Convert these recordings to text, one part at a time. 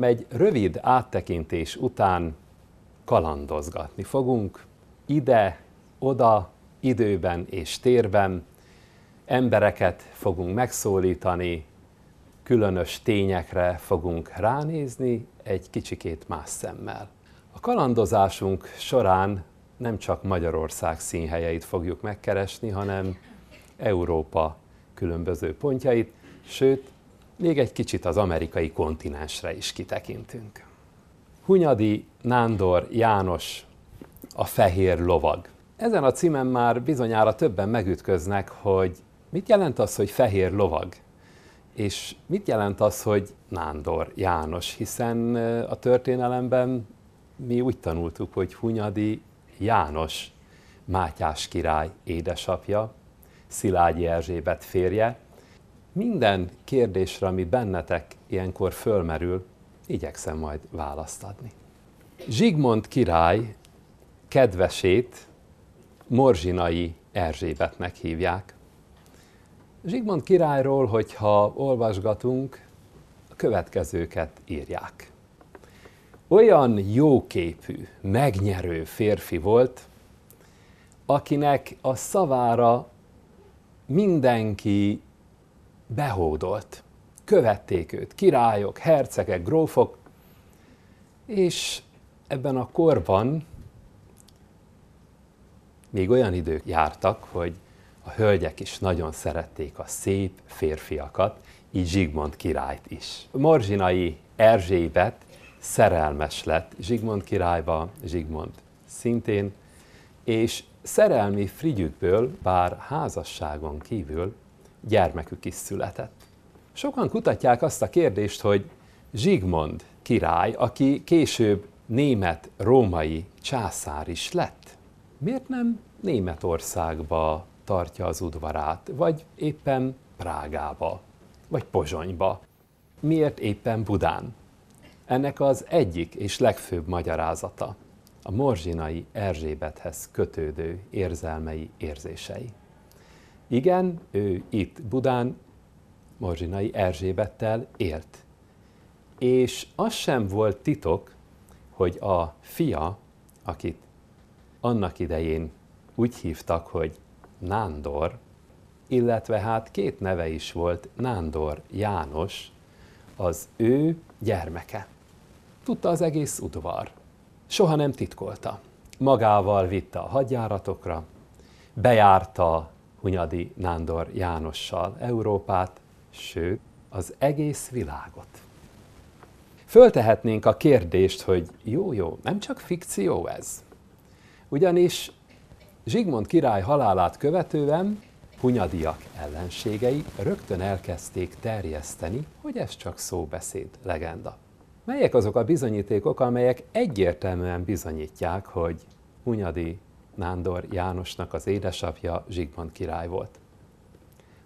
Egy rövid áttekintés után kalandozgatni fogunk ide, oda, időben és térben. Embereket fogunk megszólítani, különös tényekre fogunk ránézni egy kicsikét más szemmel. A kalandozásunk során nem csak Magyarország színhelyeit fogjuk megkeresni, hanem Európa különböző pontjait, sőt, még egy kicsit az amerikai kontinensre is kitekintünk. Hunyadi Nándor János, a fehér lovag. Ezen a címen már bizonyára többen megütköznek, hogy mit jelent az, hogy fehér lovag, és mit jelent az, hogy Nándor János, hiszen a történelemben mi úgy tanultuk, hogy Hunyadi János, Mátyás király édesapja, Szilágyi Erzsébet férje. Minden kérdésre, ami bennetek ilyenkor fölmerül, igyekszem majd választ adni. Zsigmond király kedvesét Morzsinai Erzsébetnek hívják. Zsigmond királyról, hogyha olvasgatunk, a következőket írják. Olyan jóképű, megnyerő férfi volt, akinek a szavára mindenki behódolt. Követték őt királyok, hercegek, grófok, és ebben a korban még olyan idők jártak, hogy a hölgyek is nagyon szerették a szép férfiakat, így Zsigmond királyt is. Morzsinai Erzsébet szerelmes lett Zsigmond királyba, Zsigmond szintén, és szerelmi frigyükből, bár házasságon kívül gyermekük is született. Sokan kutatják azt a kérdést, hogy Zsigmond király, aki később német-római császár is lett, miért nem Németországba tartja az udvarát, vagy éppen Prágába, vagy Pozsonyba? Miért éppen Budán? Ennek az egyik és legfőbb magyarázata a morzsinai Erzsébethez kötődő érzelmei, érzései. Igen, ő itt Budán morzsinai Erzsébettel élt. És az sem volt titok, hogy a fia, akit annak idején úgy hívtak, hogy Nándor, illetve hát két neve is volt, Nándor János, az ő gyermeke. Tudta az egész udvar. Soha nem titkolta. Magával vitte a hadjáratokra, bejárta Hunyadi Nándor Jánossal Európát, sőt, az egész világot. Föltehetnénk a kérdést, hogy jó-jó, nem csak fikció ez. Ugyanis Zsigmond király halálát követően Hunyadiak ellenségei rögtön elkezdték terjeszteni, hogy ez csak szóbeszéd, legenda. Melyek azok a bizonyítékok, amelyek egyértelműen bizonyítják, hogy Hunyadi Nándor Jánosnak az édesapja Zsigmond király volt?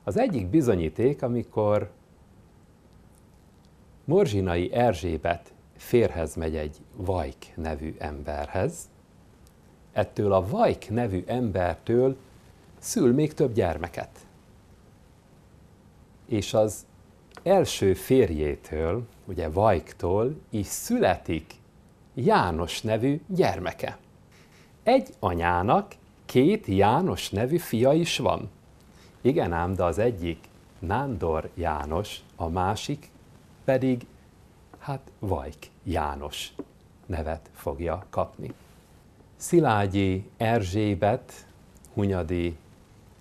Az egyik bizonyíték, amikor Morzsinai Erzsébet férhez megy egy Vajk nevű emberhez, ettől a Vajk nevű embertől szül még több gyermeket. És az első férjétől, ugye Vajktól is születik János nevű gyermeke. Egy anyának két János nevű fia is van. Igen ám, de az egyik Nándor János, a másik pedig hát Vajk János nevet fogja kapni. Szilágyi Erzsébet, Hunyadi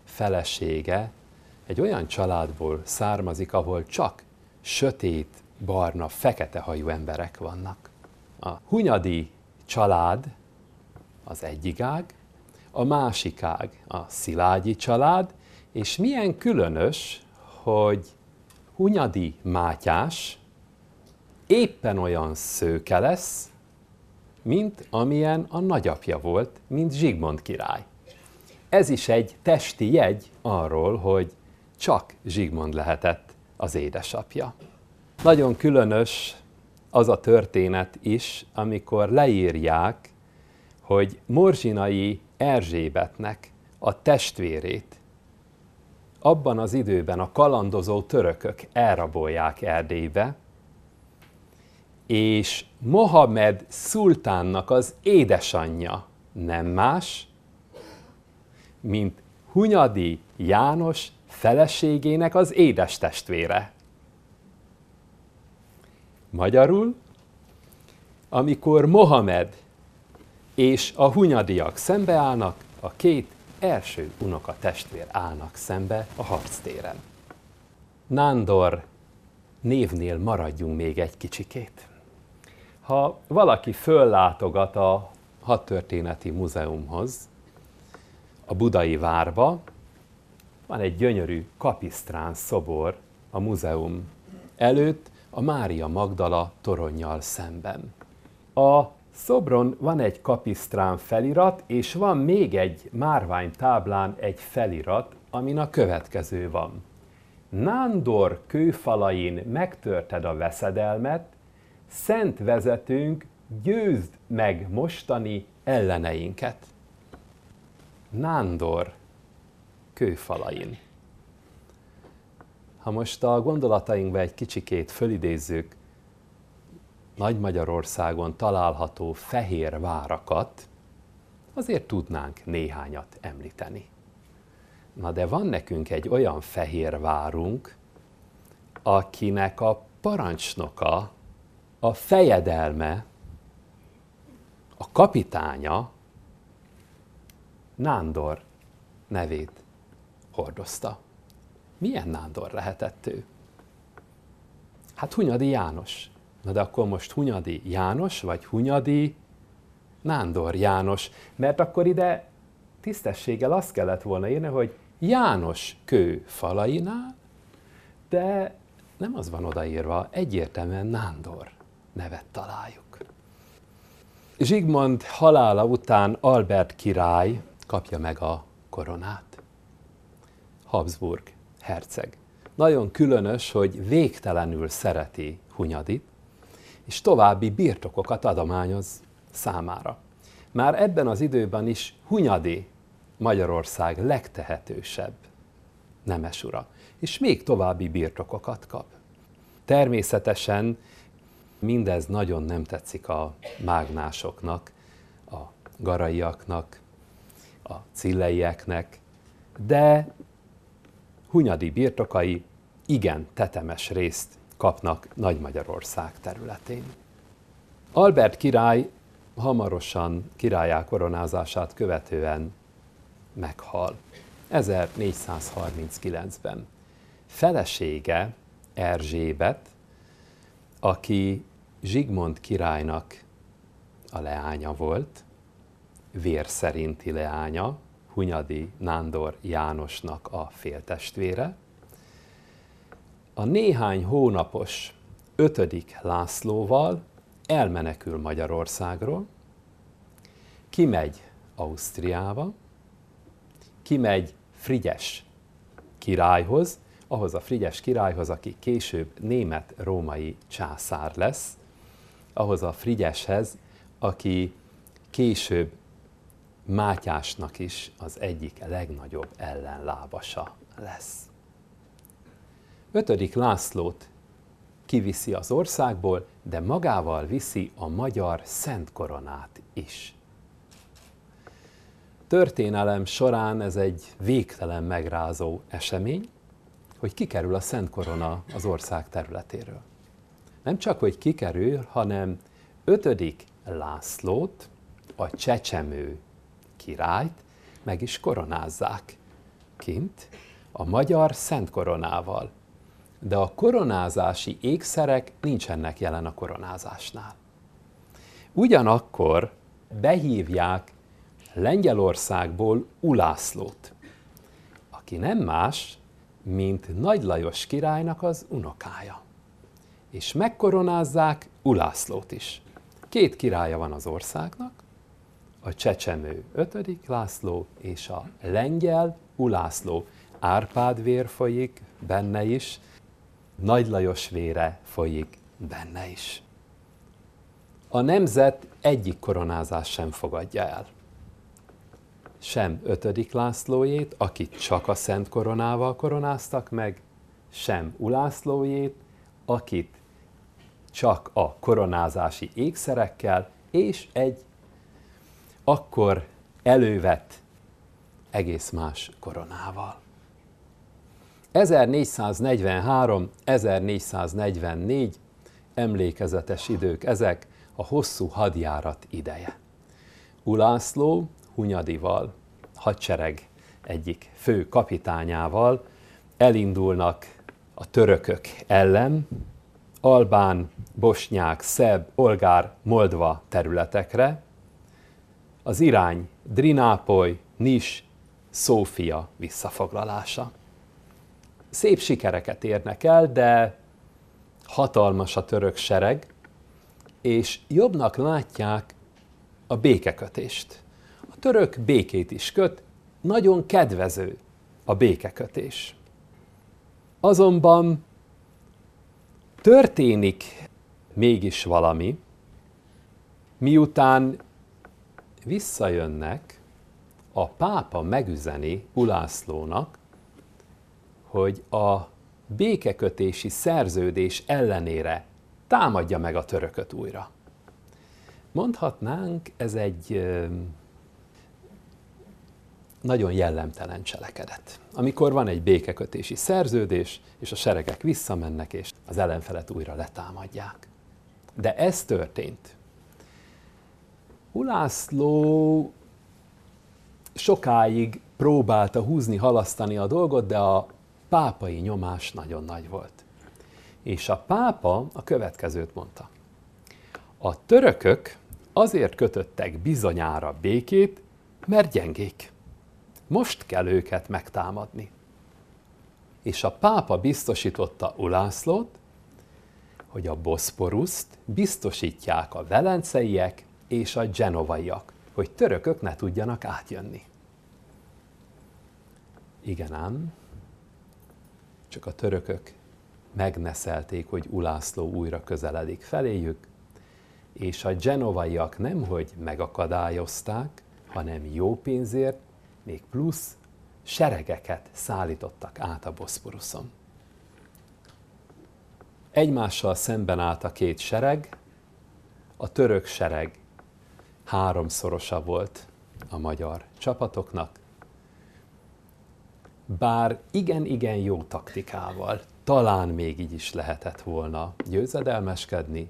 felesége egy olyan családból származik, ahol csak sötét, barna, fekete hajú emberek vannak. A Hunyadi család az egyik ág, a másik ág a Szilágyi család, és milyen különös, hogy Hunyadi Mátyás éppen olyan szőke lesz, mint amilyen a nagyapja volt, mint Zsigmond király. Ez is egy testi jegy arról, hogy csak Zsigmond lehetett az édesapja. Nagyon különös az a történet is, amikor leírják, hogy Morzsinai Erzsébetnek a testvérét abban az időben a kalandozó törökök elrabolják Erdélybe, és Mohamed szultánnak az édesanyja nem más, mint Hunyadi János feleségének az édes testvére. Magyarul, amikor Mohamed és a hunyadiak szembeállnak, a két első unoka testvér állnak szembe a harctéren. Nándor névnél maradjunk még egy kicsikét. Ha valaki föllátogat a Hadtörténeti Múzeumhoz, a Budai várba, van egy gyönyörű kapisztrán szobor a múzeum előtt, a Mária Magdala toronnyal szemben. A szobron van egy kapisztrán felirat, és van még egy márvány táblán egy felirat, amin a következő van. Nándor kőfalain megtörted a veszedelmet, szent vezetőnk, győzd meg mostani elleneinket. Nándor kőfalain. Ha most a gondolatainkba egy kicsikét fölidézzük Nagy Magyarországon található fehér várakat, azért tudnánk néhányat említeni. Na de van nekünk egy olyan fehér várunk, akinek a parancsnoka, a fejedelme, a kapitánya Nándor nevét hordozta. Milyen Nándor lehetett ő? Hát Hunyadi János. Na de akkor most Hunyadi János, vagy Hunyadi Nándor János, mert akkor ide tisztességgel azt kellett volna írni, hogy János kő falainál, de nem az van odaírva, egyértelműen Nándor nevet találjuk. Zsigmond halála után Albert király kapja meg a koronát. Habsburg herceg. Nagyon különös, hogy végtelenül szereti Hunyadit, és további birtokokat adományoz számára. Már ebben az időben is Hunyadi Magyarország legtehetősebb nemesura, és még további birtokokat kap. Természetesen mindez nagyon nem tetszik a mágnásoknak, a garaiaknak, a cilleieknek, de Hunyadi birtokai igen tetemes részt kapnak Nagy Magyarország területén. Albert király hamarosan királyá koronázását követően meghal. 1439-ben. Felesége Erzsébet, aki Zsigmond királynak a leánya volt, vér szerinti leánya, Hunyadi Nándor Jánosnak a féltestvére. A néhány hónapos ötödik Lászlóval elmenekül Magyarországról, kimegy Ausztriába, kimegy Frigyes királyhoz, ahhoz a Frigyes királyhoz, aki később német-római császár lesz, ahhoz a Frigyeshez, aki később Mátyásnak is az egyik legnagyobb ellenlábasa lesz. Ötödik Lászlót kiviszi az országból, de magával viszi a magyar Szent Koronát is. Történelem során ez egy végtelen megrázó esemény, hogy kikerül a Szent Korona az ország területéről. Nem csak, hogy kikerül, hanem ötödik Lászlót, a csecsemő királyt meg is koronázzák kint a magyar Szent Koronával. De a koronázási ékszerek nincsenek jelen a koronázásnál. Ugyanakkor behívják Lengyelországból Ulászlót, aki nem más, mint Nagy Lajos királynak az unokája. És megkoronázzák Ulászlót is. Két királya van az országnak, a csecsemő 5. László és a lengyel Ulászló. Árpád vér folyik benne is, Nagy Lajos vére folyik benne is. A nemzet egyik koronázás sem fogadja el. Sem 5. Lászlójét, akit csak a Szent Koronával koronáztak meg, sem Ulászlójét, akit csak a koronázási ékszerekkel és egy akkor elővett egész más koronával. 1443-1444 emlékezetes idők ezek, a hosszú hadjárat ideje. Ulászló Hunyadival, hadsereg egyik fő kapitányával elindulnak a törökök ellen, albán, bosnyák, szebb, olgár, moldva területekre. Az irány Drinápoly, Nis, Szófia visszafoglalása. Szép sikereket érnek el, de hatalmas a török sereg, és jobbnak látják a békekötést. A török békét is köt, nagyon kedvező a békekötés. Azonban történik mégis valami, miután visszajönnek, a pápa megüzeni Ulászlónak, hogy a békekötési szerződés ellenére támadja meg a törököt újra. Mondhatnánk, ez egy nagyon jellemtelen cselekedet. Amikor van egy békekötési szerződés, és a seregek visszamennek, és az ellenfelet újra letámadják. De ez történt. Ulászló sokáig próbálta húzni, halasztani a dolgot, de a pápai nyomás nagyon nagy volt. És a pápa a következőt mondta. A törökök azért kötöttek bizonyára békét, mert gyengék. Most kell őket megtámadni. És a pápa biztosította Ulászlót, hogy a Boszporuszt biztosítják a velenceiek és a genovaiak, hogy törökök ne tudjanak átjönni. Igen ám, csak a törökök megneszelték, hogy Ulászló újra közeledik feléjük, és a genovaiak nemhogy megakadályozták, hanem jó pénzért még plusz seregeket szállítottak át a Boszporuszon. Egymással szemben állt a két sereg, a török sereg háromszorosa volt a magyar csapatoknak, bár igen-igen jó taktikával, talán még így is lehetett volna győzedelmeskedni,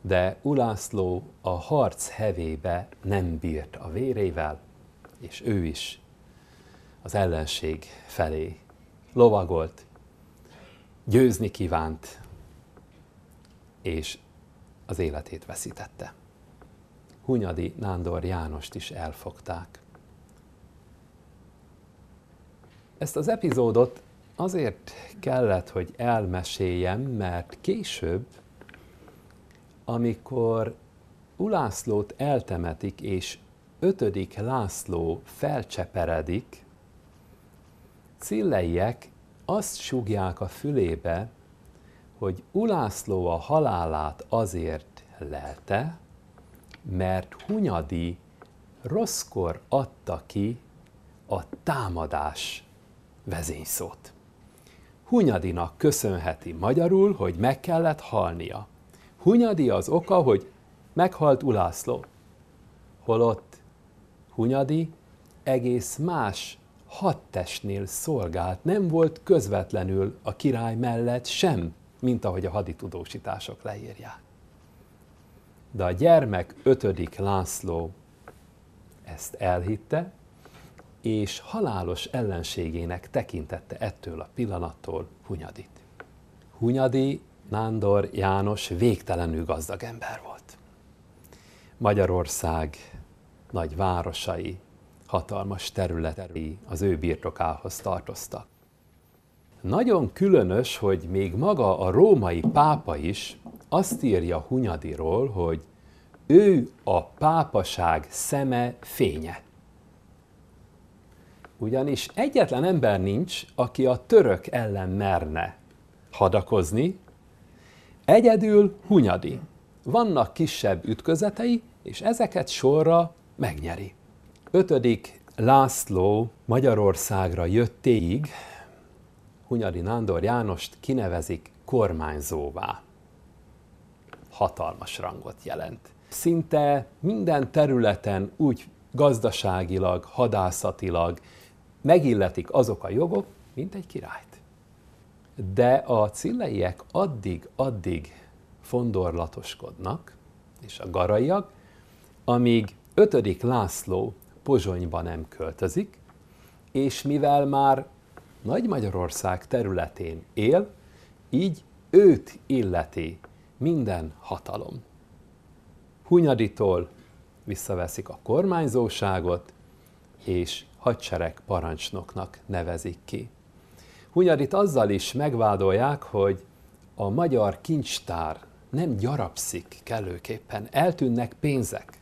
de Ulászló a harc hevébe nem bírt a vérével, és ő is az ellenség felé lovagolt, győzni kívánt, és az életét veszítette. Hunyadi Nándor Jánost is elfogták. Ezt az epizódot azért kellett, hogy elmeséljem, mert később, amikor Ulászlót eltemetik, és ötödik László felcseperedik, Cilleiek azt sugják a fülébe, hogy Ulászló a halálát azért lelte, mert Hunyadi rosszkor adta ki a támadás vezényszót. Hunyadinak köszönheti magyarul, hogy meg kellett halnia. Hunyadi az oka, hogy meghalt Ulászló. Holott Hunyadi egész más hadtestnél szolgált, nem volt közvetlenül a király mellett sem, mint ahogy a haditudósítások leírják. De a gyermek ötödik László ezt elhitte, és halálos ellenségének tekintette ettől a pillanattól Hunyadit. Hunyadi Nándor János végtelenül gazdag ember volt. Magyarország nagy városai, hatalmas területei az ő birtokához tartoztak. Nagyon különös, hogy még maga a római pápa is azt írja Hunyadiról, hogy ő a pápaság szeme fénye. Ugyanis egyetlen ember nincs, aki a török ellen merne hadakozni, egyedül Hunyadi. Vannak kisebb ütközetei, és ezeket sorra megnyeri. Ötödik László Magyarországra jöttéig Hunyadi Nándor Jánost kinevezik kormányzóvá. hatalmas rangot jelent. Szinte minden területen úgy gazdaságilag, hadászatilag megilletik azok a jogok, mint egy királyt. De a cilleiek addig-addig fondorlatoskodnak, és a garaiak, amíg 5. László Pozsonyba nem költözik, és mivel már Nagy Magyarország területén él, így őt illeti minden hatalom. Hunyaditól visszaveszik a kormányzóságot, és hadsereg parancsnoknak nevezik ki. Hunyadit azzal is megvádolják, hogy a magyar kincstár nem gyarapszik kellőképpen, eltűnnek pénzek.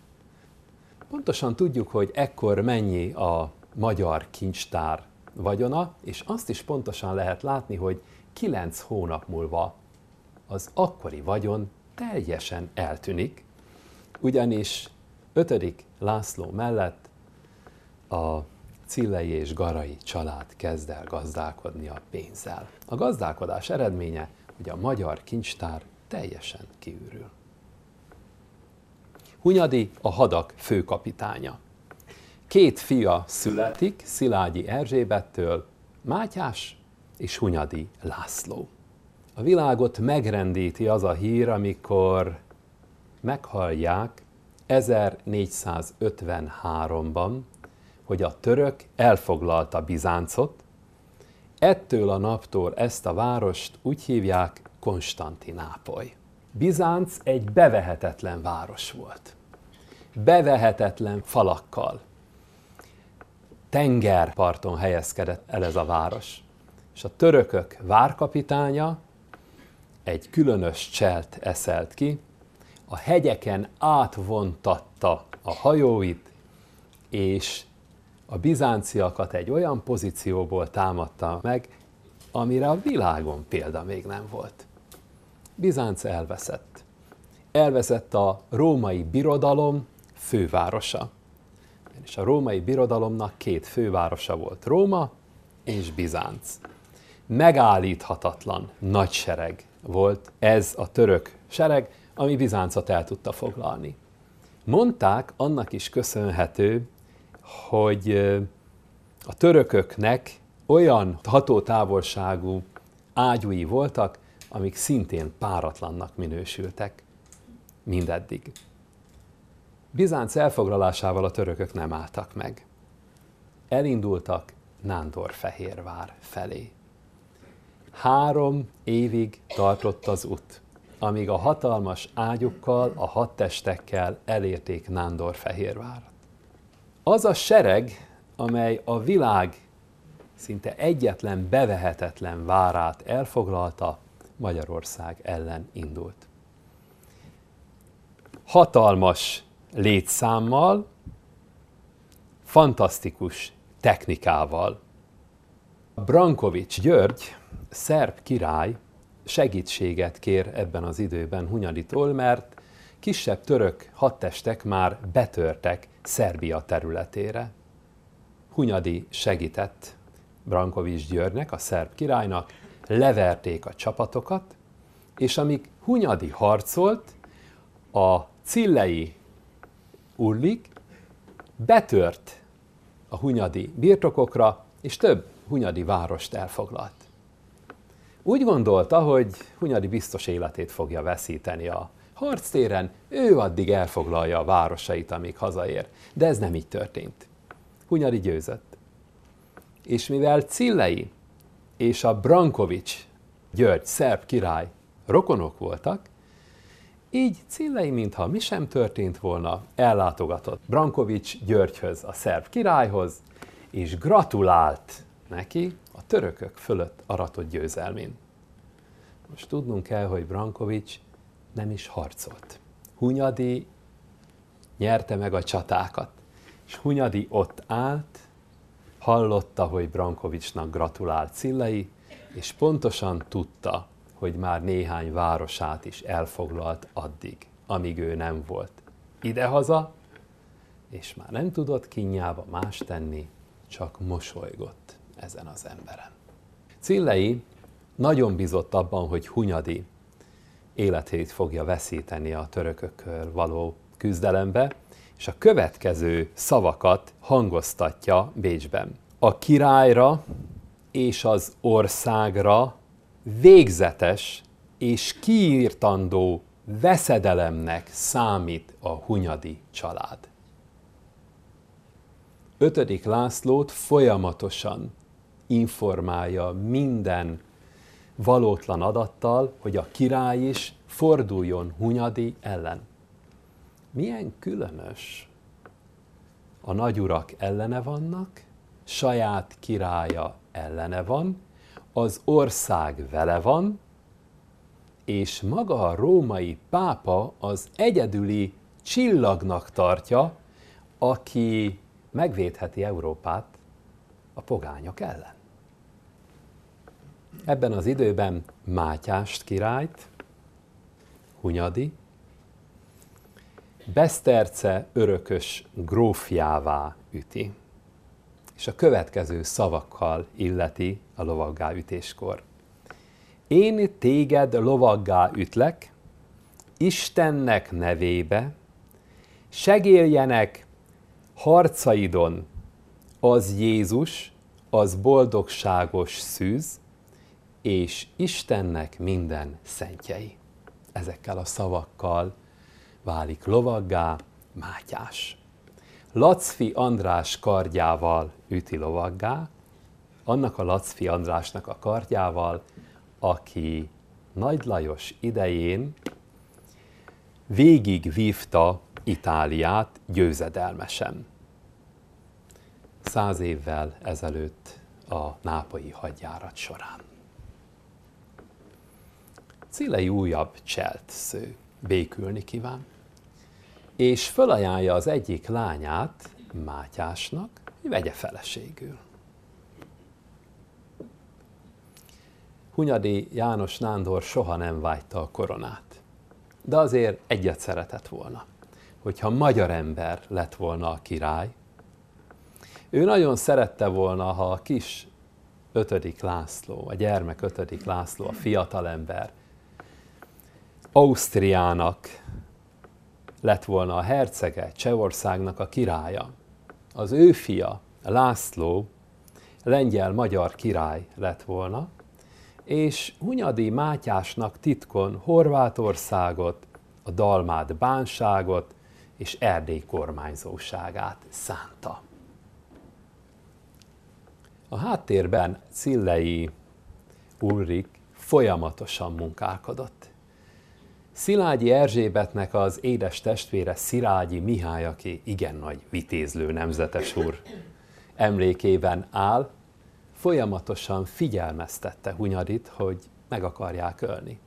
Pontosan tudjuk, hogy ekkor mennyi a magyar kincstár vagyona, és azt is pontosan lehet látni, hogy kilenc hónap múlva az akkori vagyon teljesen eltűnik, ugyanis 5. László mellett a Cillei és Garai család kezd el gazdálkodni a pénzzel. A gazdálkodás eredménye, hogy a magyar kincstár teljesen kiürül. Hunyadi a hadak főkapitánya. Két fia születik Szilágyi Erzsébettől, Mátyás és Hunyadi László. A világot megrendíti az a hír, amikor meghallják 1453-ban, hogy a török elfoglalta Bizáncot, ettől a naptól ezt a várost úgy hívják Konstantinápoly. Bizánc egy bevehetetlen város volt. Bevehetetlen falakkal. Tengerparton helyezkedett el ez a város. És a törökök várkapitánya egy különös cselt eszelt ki, a hegyeken átvontatta a hajóit, és a bizánciakat egy olyan pozícióból támadta meg, amire a világon példa még nem volt. Bizánc elveszett. Elveszett a római birodalom fővárosa. És a római birodalomnak két fővárosa volt, Róma és Bizánc. Megállíthatatlan nagy sereg volt ez a török sereg, ami Bizáncot el tudta foglalni. Mondták, annak is köszönhető, hogy a törököknek olyan hatótávolságú ágyúi voltak, amik szintén páratlannak minősültek mindeddig. Bizánc elfoglalásával a törökök nem álltak meg. Elindultak Nándor-Fehérvár felé. Három évig tartott az út, amíg a hatalmas ágyukkal, a hadtestekkel elérték Nándor-Fehérvárat. Az a sereg, amely a világ szinte egyetlen bevehetetlen várát elfoglalta, Magyarország ellen indult. Hatalmas létszámmal, fantasztikus technikával. Brankovics György, szerb király segítséget kér ebben az időben Hunyaditól, mert kisebb török hadtestek már betörtek Szerbia területére. Hunyadi segített Brankovics Györgynek, a szerb királynak, leverték a csapatokat, és amíg Hunyadi harcolt, a cillei urlik betört a hunyadi birtokokra, és több hunyadi várost elfoglalt. Úgy gondolta, hogy Hunyadi biztos életét fogja veszíteni a harctéren, ő addig elfoglalja a városait, amíg hazaér. De ez nem így történt. Hunyadi győzött. És mivel Cillei és a Brankovics György, szerb király rokonok voltak, így Cillei, mintha mi sem történt volna, ellátogatott Brankovics Györgyhöz, a szerb királyhoz, és gratulált neki a törökök fölött aratott győzelmén. Most tudnunk kell, hogy Brankovics nem is harcolt. Hunyadi nyerte meg a csatákat, és Hunyadi ott állt, hallotta, hogy Brankovicsnak gratulált Cillei, és pontosan tudta, hogy már néhány városát is elfoglalt addig, amíg ő nem volt idehaza, és már nem tudott kinyába más tenni, csak mosolygott ezen az emberen. Cillei nagyon bizott abban, hogy Hunyadi életét fogja veszíteni a törökökkel való küzdelembe, és a következő szavakat hangoztatja Bécsben. A királyra és az országra végzetes és kiírtandó veszedelemnek számít a Hunyadi család. Ötödik Lászlót folyamatosan informálja minden valótlan adattal, hogy a király is forduljon Hunyadi ellen. Milyen különös. A nagyurak ellene vannak, saját királya ellene van, az ország vele van, és maga a római pápa az egyedüli csillagnak tartja, aki megvédheti Európát a pogányok ellen. Ebben az időben Mátyást királyt, Hunyadi, Beszterce örökös grófjává üti, és a következő szavakkal illeti a lovaggá ütéskor. Én téged lovaggá ütlek, Istennek nevébe, segéljenek harcaidon az Jézus, az boldogságos szűz, és Istennek minden szentjei. Ezekkel a szavakkal válik lovaggá Mátyás. Lacfi András kardjával üti lovaggá, annak a Lacfi Andrásnak a kardjával, aki Nagy Lajos idején végig vívta Itáliát győzedelmesen. Száz évvel ezelőtt a nápai hadjárat során. Cilei újabb cselt sző, békülni kíván, és fölajánlja az egyik lányát Mátyásnak, hogy vegye feleségül. Hunyadi János Nándor soha nem vágyta a koronát, de azért egyet szeretett volna, hogyha magyar ember lett volna a király, ő nagyon szerette volna, ha a kis ötödik László, a gyermek ötödik László, a fiatalember, Ausztriának lett volna a hercege, Csehországnak a királya. Az ő fia, László, lengyel-magyar király lett volna, és Hunyadi Mátyásnak titkon Horvátországot, a Dalmát bánságot és Erdély kormányzóságát szánta. A háttérben Cillei Ulrik folyamatosan munkálkodott. Szilágyi Erzsébetnek az édes testvére Szilágyi Mihály, aki igen nagy vitézlő nemzetes úr emlékében áll, folyamatosan figyelmeztette Hunyadit, hogy meg akarják ölni.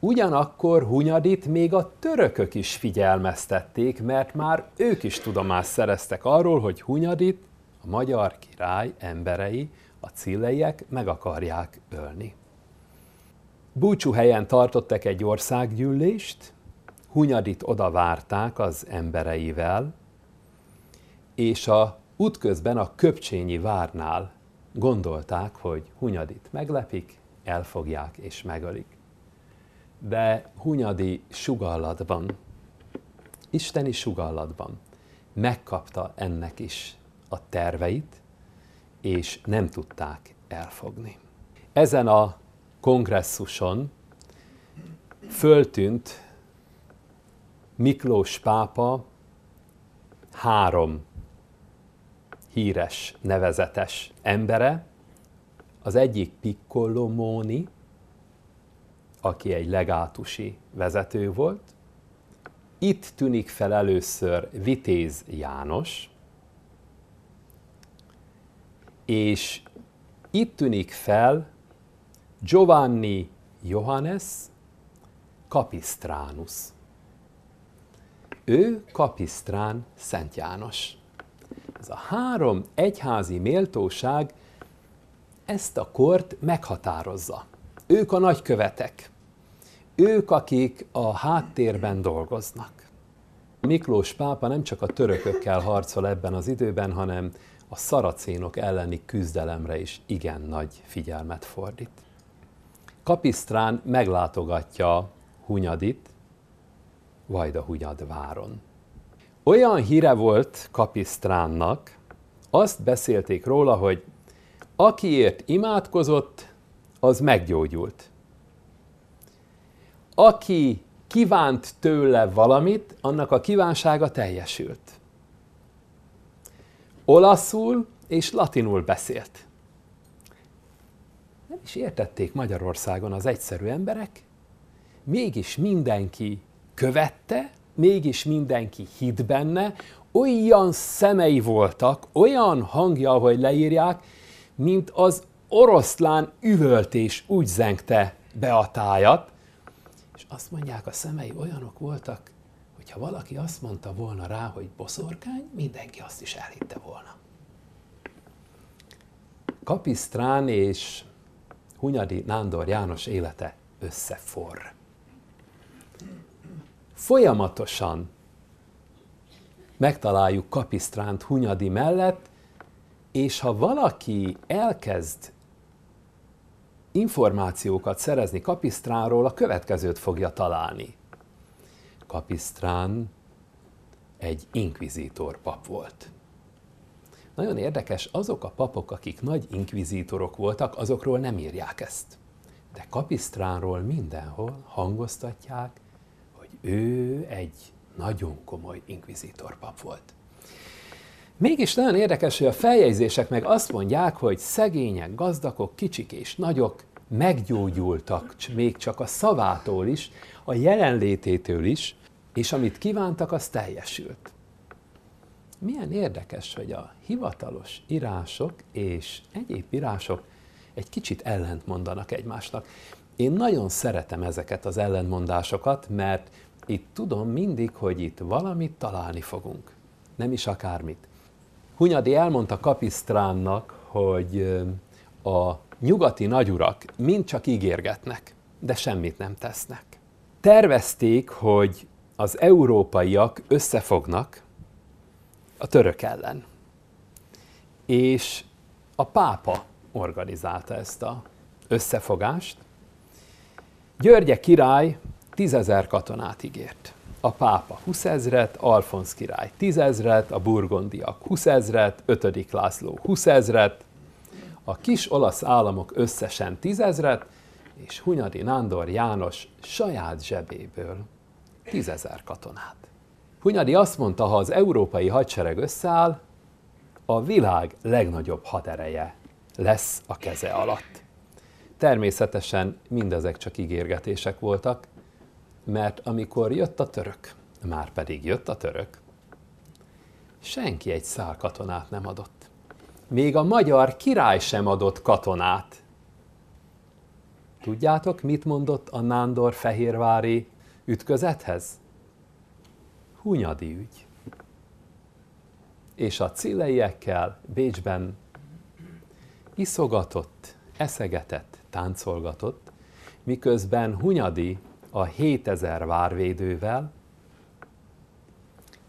Ugyanakkor Hunyadit még a törökök is figyelmeztették, mert már ők is tudomást szereztek arról, hogy Hunyadit a magyar király emberei, a cilleiek meg akarják ölni. Búcsú helyen tartottak egy országgyűlést, Hunyadit oda várták az embereivel, és a útközben a Köpcsényi várnál gondolták, hogy Hunyadit meglepik, elfogják és megölik. De Hunyadi sugallatban, isteni sugallatban megkapta ennek is a terveit, és nem tudták elfogni. Ezen a kongresszuson föltűnt Miklós pápa három híres, nevezetes embere. Az egyik Piccolo Móni, aki egy legátusi vezető volt. Itt tűnik fel először Vitéz János, és itt tűnik fel Giovanni Johannes Capistránus. Ő Kapisztrán Szent János. Ez a három egyházi méltóság ezt a kort meghatározza. Ők a nagykövetek. Ők, akik a háttérben dolgoznak. Miklós pápa nem csak a törökökkel harcol ebben az időben, hanem a szaracénok elleni küzdelemre is igen nagy figyelmet fordít. Kapisztrán meglátogatja Hunyadit, Vajdahunyad váron. Olyan híre volt Kapisztránnak, azt beszélték róla, hogy akiért imádkozott, az meggyógyult. Aki kívánt tőle valamit, annak a kívánsága teljesült. Olaszul és latinul beszélt. Nem is értették Magyarországon az egyszerű emberek, mégis mindenki követte, mégis mindenki hit benne, olyan szemei voltak, olyan hangja, hogy leírják, mint az oroszlán üvölt és úgy zengte be a tájat, és azt mondják, a szemei olyanok voltak, hogyha valaki azt mondta volna rá, hogy boszorkány, mindenki azt is elhitte volna. Kapisztrán és Hunyadi Nándor János élete összeforr. Folyamatosan megtaláljuk Kapisztránt Hunyadi mellett, és ha valaki elkezd információkat szerezni Kapisztránról, a következőt fogja találni. Kapisztrán egy inkvizítor pap volt. Nagyon érdekes, azok a papok, akik nagy inkvizítorok voltak, azokról nem írják ezt. De Kapisztránról mindenhol hangoztatják, hogy ő egy nagyon komoly inkvizítor pap volt. Mégis nagyon érdekes, hogy a feljegyzések meg azt mondják, hogy szegények, gazdagok, kicsik és nagyok meggyógyultak még csak a szavától is, a jelenlététől is, és amit kívántak, az teljesült. Milyen érdekes, hogy a hivatalos írások és egyéb írások egy kicsit ellent mondanak egymásnak. Én nagyon szeretem ezeket az ellentmondásokat, mert itt tudom mindig, hogy itt valamit találni fogunk. Nem is akármit. Hunyadi elmondta Kapisztránnak, hogy a nyugati nagyurak mind csak ígérgetnek, de semmit nem tesznek. Tervezték, hogy az európaiak összefognak a török ellen. És a pápa organizálta ezt a összefogást. Györgye király tízezer katonát ígért a pápa 20 ezret, Alfonsz király 10 ezret, a burgondiak 20 ezret, 5. László 20 ezret, a kis olasz államok összesen 10 ezret, és Hunyadi Nándor János saját zsebéből 10 ezer katonát. Hunyadi azt mondta, ha az európai hadsereg összeáll, a világ legnagyobb hadereje lesz a keze alatt. Természetesen mindezek csak ígérgetések voltak, mert amikor jött a török, már pedig jött a török, senki egy szál katonát nem adott. Még a magyar király sem adott katonát. Tudjátok, mit mondott a Nándor-Fehérvári ütközethez? Hunyadi ügy. És a cilleiekkel Bécsben iszogatott, eszegetett, táncolgatott, miközben Hunyadi a 7000 várvédővel,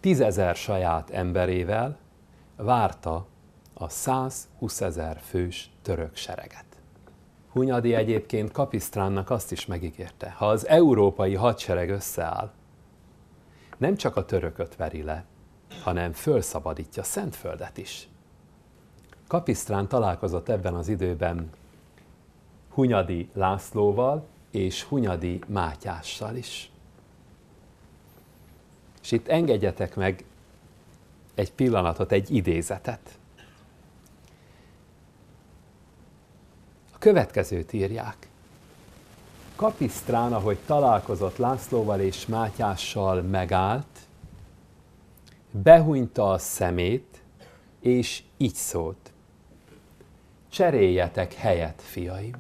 10.000 saját emberével várta a 120 ezer fős török sereget. Hunyadi egyébként Kapisztránnak azt is megígérte, ha az európai hadsereg összeáll, nem csak a törököt veri le, hanem fölszabadítja Szentföldet is. Kapisztrán találkozott ebben az időben Hunyadi Lászlóval, és Hunyadi Mátyással is. És itt engedjetek meg egy pillanatot, egy idézetet. A következőt írják. Kapisztrán, ahogy találkozott Lászlóval és Mátyással, megállt, behúnyta a szemét, és így szólt. Cseréljetek helyet, fiaim!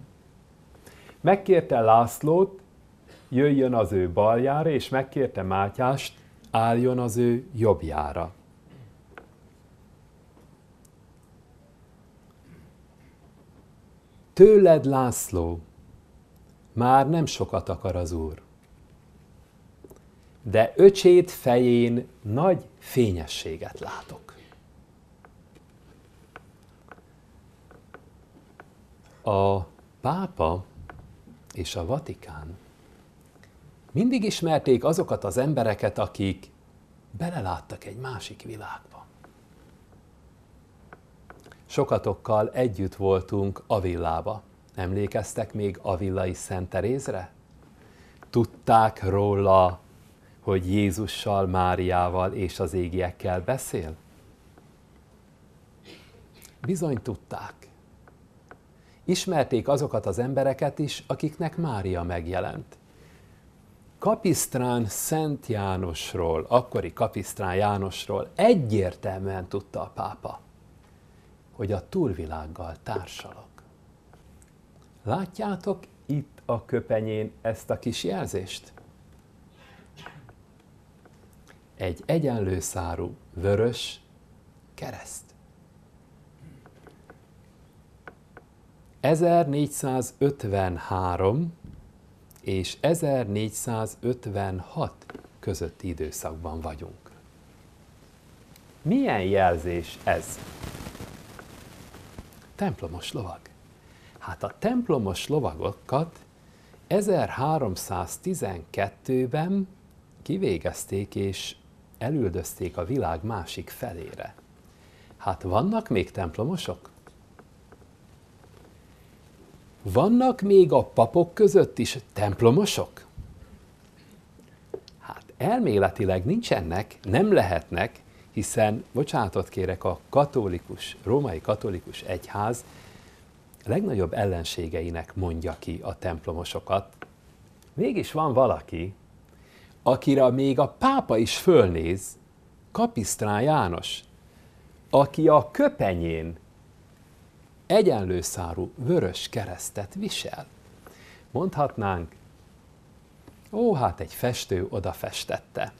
Megkérte Lászlót, jöjjön az ő baljára, és megkérte Mátyást, álljon az ő jobbjára. Tőled, László, már nem sokat akar az Úr, de öcsét fején nagy fényességet látok. A pápa és a Vatikán Mindig ismerték azokat az embereket, akik beleláttak egy másik világba. Sokatokkal együtt voltunk Avillába. Emlékeztek még Avillai Szent Terézre? Tudták róla, hogy Jézussal, Máriával és az égiekkel beszél? Bizony tudták. Ismerték azokat az embereket is, akiknek Mária megjelent. Kapisztrán Szent Jánosról, akkori Kapisztrán Jánosról egyértelműen tudta a pápa, hogy a túlvilággal társalog. Látjátok itt a köpenyén ezt a kis jelzést? Egy egyenlő szárú vörös kereszt. 1453 és 1456 közötti időszakban vagyunk. Milyen jelzés ez? Templomos lovag. Hát a templomos lovagokat 1312-ben kivégezték és elüldözték a világ másik felére. Hát vannak még templomosok? Vannak még a papok között is templomosok? Hát elméletileg nincsenek, nem lehetnek, hiszen, bocsánatot kérek, a katolikus, római katolikus egyház legnagyobb ellenségeinek mondja ki a templomosokat. Mégis van valaki, akire még a pápa is fölnéz, Kapisztrán János, aki a köpenyén egyenlő szárú vörös keresztet visel. Mondhatnánk, ó, hát egy festő oda festette.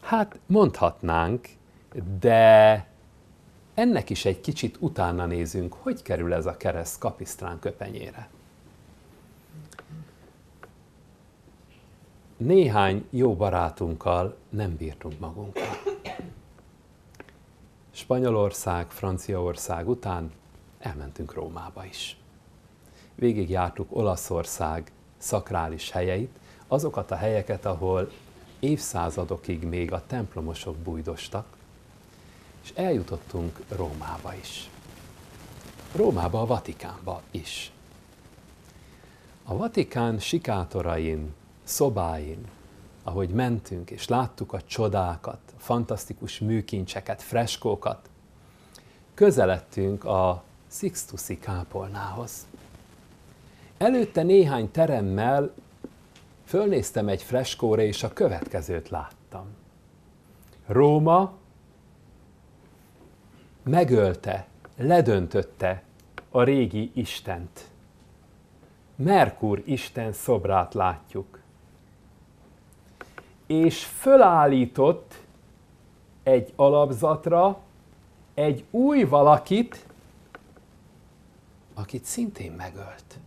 Hát mondhatnánk, de ennek is egy kicsit utána nézünk, hogy kerül ez a kereszt kapisztrán köpenyére. Néhány jó barátunkkal nem bírtunk magunkkal. Spanyolország, Franciaország után elmentünk Rómába is. Végig jártuk Olaszország szakrális helyeit, azokat a helyeket, ahol évszázadokig még a templomosok bújdostak, és eljutottunk Rómába is. Rómába, a Vatikánba is. A Vatikán sikátorain, szobáin, ahogy mentünk és láttuk a csodákat, fantasztikus műkincseket, freskókat, közeledtünk a Sixtusi kápolnához. Előtte néhány teremmel fölnéztem egy freskóra, és a következőt láttam. Róma megölte, ledöntötte a régi Istent. Merkur Isten szobrát látjuk. És fölállított egy alapzatra egy új valakit, akit szintén megölt.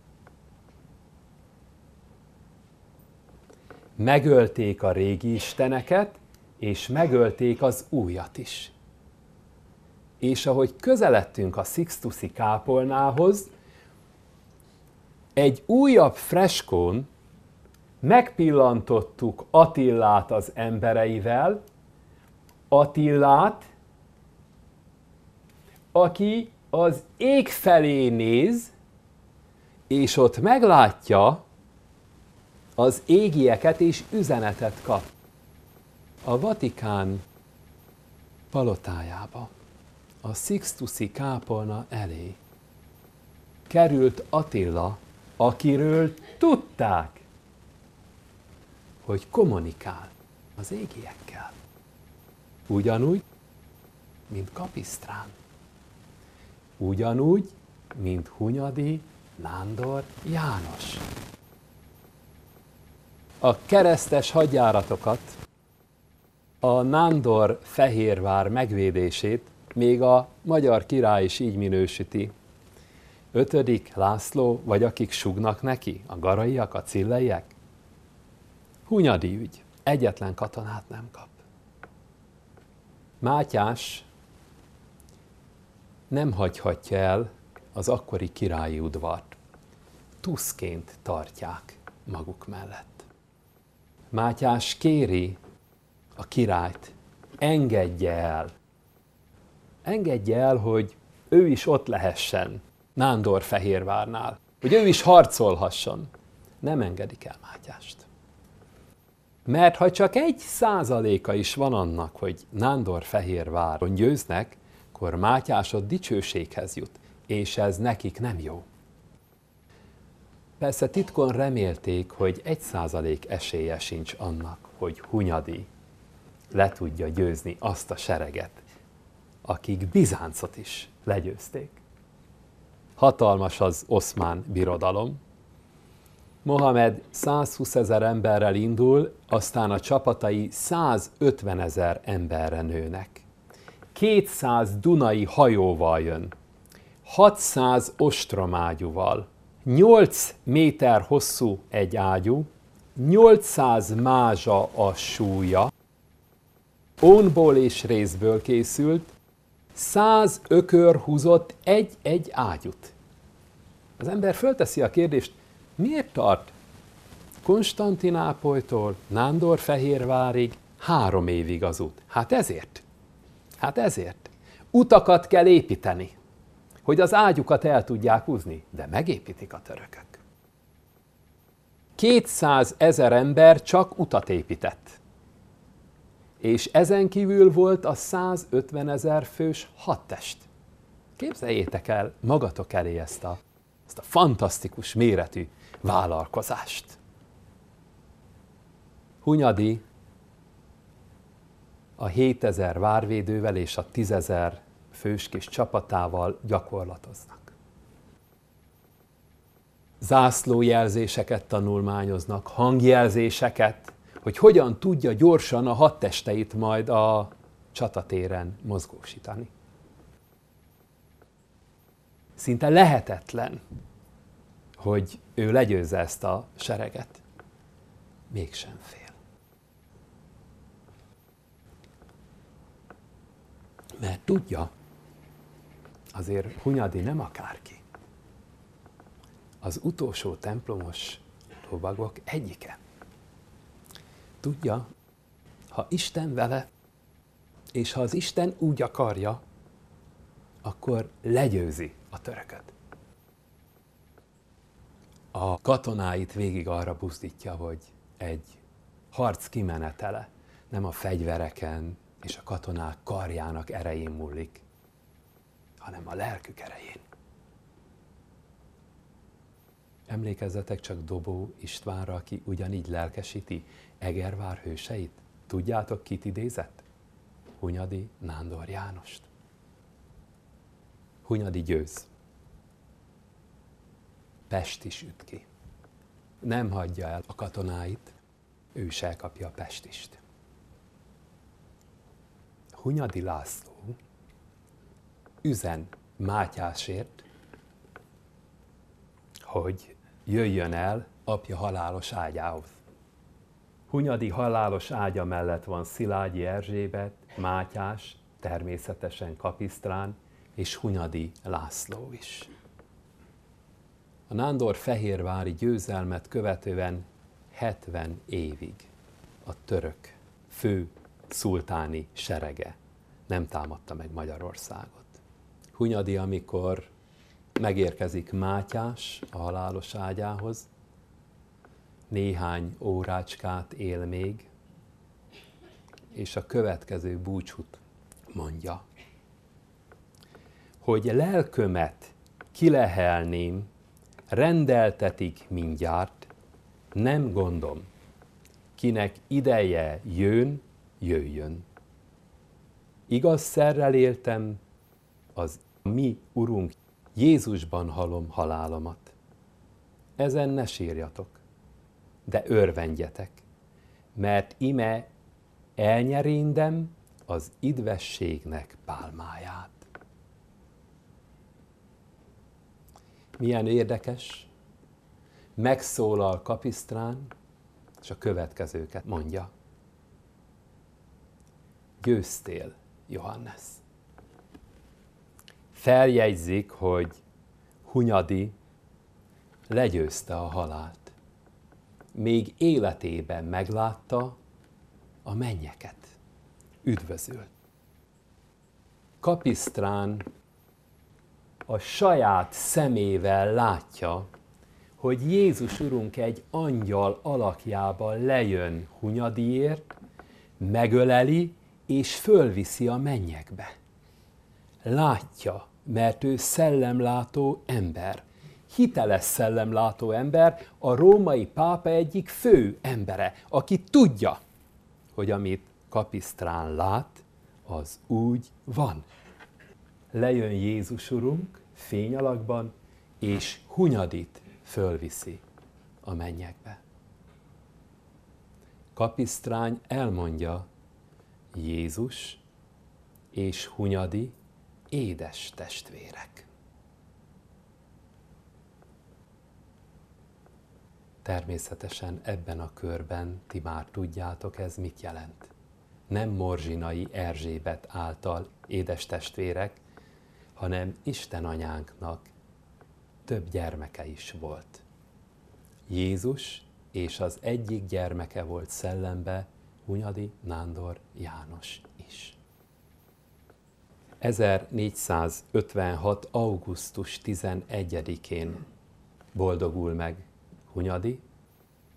Megölték a régi isteneket, és megölték az újat is. És ahogy közeledtünk a Sixtusi kápolnához, egy újabb freskón megpillantottuk Attillát az embereivel, Attillát, aki az ég felé néz, és ott meglátja az égieket, és üzenetet kap. A Vatikán palotájába, a Sixtusi kápolna elé került Attila, akiről tudták, hogy kommunikál az égiekkel. Ugyanúgy, mint Kapisztrán ugyanúgy, mint Hunyadi Nándor János. A keresztes hadjáratokat, a Nándor Fehérvár megvédését még a magyar király is így minősíti. Ötödik László, vagy akik sugnak neki, a garaiak, a cilleiek? Hunyadi ügy, egyetlen katonát nem kap. Mátyás nem hagyhatja el az akkori királyi udvart. Tuszként tartják maguk mellett. Mátyás kéri a királyt, engedje el. Engedje el, hogy ő is ott lehessen Nándor-Fehérvárnál, hogy ő is harcolhasson. Nem engedik el Mátyást. Mert ha csak egy százaléka is van annak, hogy Nándor-Fehérváron győznek, akkor Mátyásod dicsőséghez jut, és ez nekik nem jó. Persze titkon remélték, hogy egy százalék esélye sincs annak, hogy Hunyadi le tudja győzni azt a sereget, akik Bizáncot is legyőzték. Hatalmas az oszmán birodalom. Mohamed 120 ezer emberrel indul, aztán a csapatai 150 ezer emberre nőnek. 200 dunai hajóval jön, 600 ostromágyúval, 8 méter hosszú egy ágyú, 800 mázsa a súlya, ónból és részből készült, 100 ökör húzott egy-egy ágyút. Az ember fölteszi a kérdést, miért tart Konstantinápolytól Nándorfehérvárig három évig az út? Hát ezért. Hát ezért. Utakat kell építeni hogy az ágyukat el tudják húzni, de megépítik a törökök. 200 ezer ember csak utat épített. És ezen kívül volt a 150 ezer fős hadtest. Képzeljétek el magatok elé ezt a, ezt a fantasztikus méretű vállalkozást. Hunyadi a 7000 várvédővel és a 10.000 fős kis csapatával gyakorlatoznak. Zászlójelzéseket tanulmányoznak, hangjelzéseket, hogy hogyan tudja gyorsan a hadtesteit majd a csatatéren mozgósítani. Szinte lehetetlen, hogy ő legyőzze ezt a sereget. Mégsem fél. Mert tudja, azért Hunyadi nem akárki. Az utolsó templomos lovagok egyike. Tudja, ha Isten vele, és ha az Isten úgy akarja, akkor legyőzi a törököt. A katonáit végig arra buzdítja, hogy egy harc kimenetele nem a fegyvereken és a katonák karjának erején múlik, hanem a lelkük erején. Emlékezzetek csak Dobó Istvánra, aki ugyanígy lelkesíti Egervár hőseit. Tudjátok, kit idézett? Hunyadi Nándor Jánost. Hunyadi győz. Pest is üt ki. Nem hagyja el a katonáit, ő is elkapja a Pestist. Hunyadi László üzen Mátyásért, hogy jöjjön el apja halálos ágyához. Hunyadi halálos ágya mellett van Szilágyi Erzsébet, Mátyás, természetesen Kapisztrán és Hunyadi László is. A Nándor Fehérvári győzelmet követően 70 évig a török fő szultáni serege nem támadta meg Magyarországot. Hunyadi, amikor megérkezik Mátyás a halálos ágyához, néhány órácskát él még, és a következő búcsút mondja, hogy lelkömet kilehelném, rendeltetik mindjárt, nem gondom, kinek ideje jön, jöjjön. Igaz szerrel éltem, az mi Urunk Jézusban halom halálomat. Ezen ne sírjatok, de örvendjetek, mert ime elnyerindem az idvességnek pálmáját. Milyen érdekes, megszólal Kapisztrán, és a következőket mondja. Győztél, Johannes feljegyzik, hogy Hunyadi legyőzte a halált. még életében meglátta a mennyeket. Üdvözölt. Kapisztrán a saját szemével látja, hogy Jézus Urunk egy angyal alakjában lejön Hunyadiért, megöleli és fölviszi a mennyekbe. Látja, mert ő szellemlátó ember. Hiteles szellemlátó ember, a római pápa egyik fő embere, aki tudja, hogy amit Kapisztrán lát, az úgy van. Lejön Jézus Urunk fényalakban, és Hunyadit fölviszi a mennyekbe. Kapisztrány elmondja, Jézus és Hunyadi édes testvérek. Természetesen ebben a körben ti már tudjátok, ez mit jelent. Nem Morzsinai Erzsébet által édes testvérek, hanem Isten anyánknak több gyermeke is volt. Jézus és az egyik gyermeke volt szellembe Hunyadi Nándor János is. 1456. augusztus 11-én boldogul meg Hunyadi,